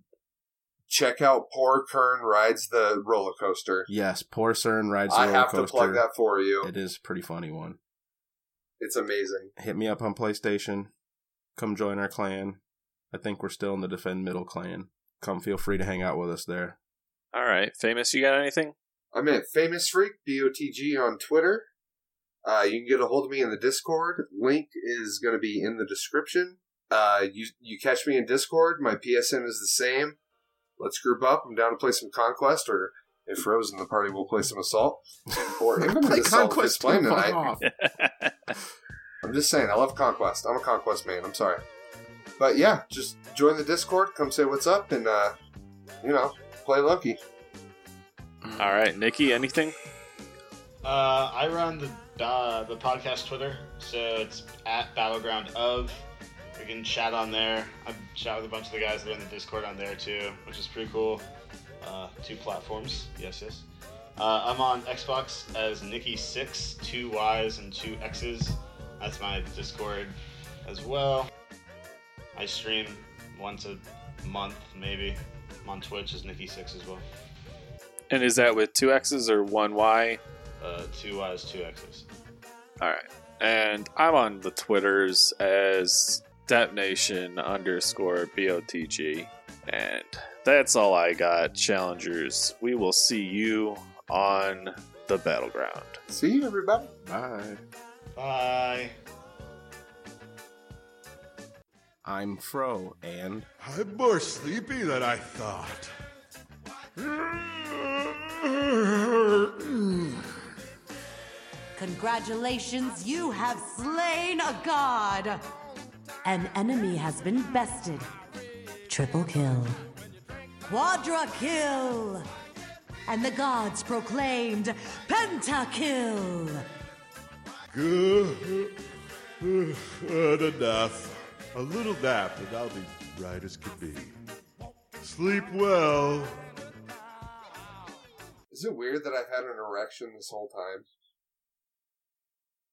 Check out Poor Kern Rides the Roller Coaster. Yes, poor CERN rides the I roller have to coaster. plug that for you. It is a pretty funny one. It's amazing. Hit me up on PlayStation. Come join our clan. I think we're still in the Defend Middle clan. Come feel free to hang out with us there. All right. Famous, you got anything? I'm at Famous Freak, B-O-T-G on Twitter. Uh, you can get a hold of me in the Discord. Link is going to be in the description. Uh, you you catch me in Discord. My PSN is the same. Let's group up. I'm down to play some Conquest, or if Rose in the party, we'll play some Assault. Or Infinite Play Assault Conquest playing tonight. off. I'm just saying, I love Conquest. I'm a Conquest man. I'm sorry. But yeah, just join the Discord. Come say what's up, and, uh, you know, play Loki. All right. Nikki, anything? Uh, I run the uh, the podcast Twitter, so it's at Battleground of. We can chat on there. I've chat with a bunch of the guys that are in the Discord on there too, which is pretty cool. Uh, two platforms, yes, yes. Uh, I'm on Xbox as Nikki6, two Y's and two X's. That's my Discord as well. I stream once a month, maybe. I'm on Twitch as Nikki6 as well. And is that with two X's or one Y? Uh, two Y's, two X's. All right. And I'm on the Twitters as Nation underscore BOTG. And that's all I got, challengers. We will see you on the battleground. See you, everybody. Bye. Bye. I'm Fro, and I'm more sleepy than I thought. Congratulations, you have slain a god! An enemy has been bested. Triple kill. Quadra kill! And the gods proclaimed pentakill! Good. enough. A little nap and I'll be right as can be. Sleep well. Is it weird that I've had an erection this whole time?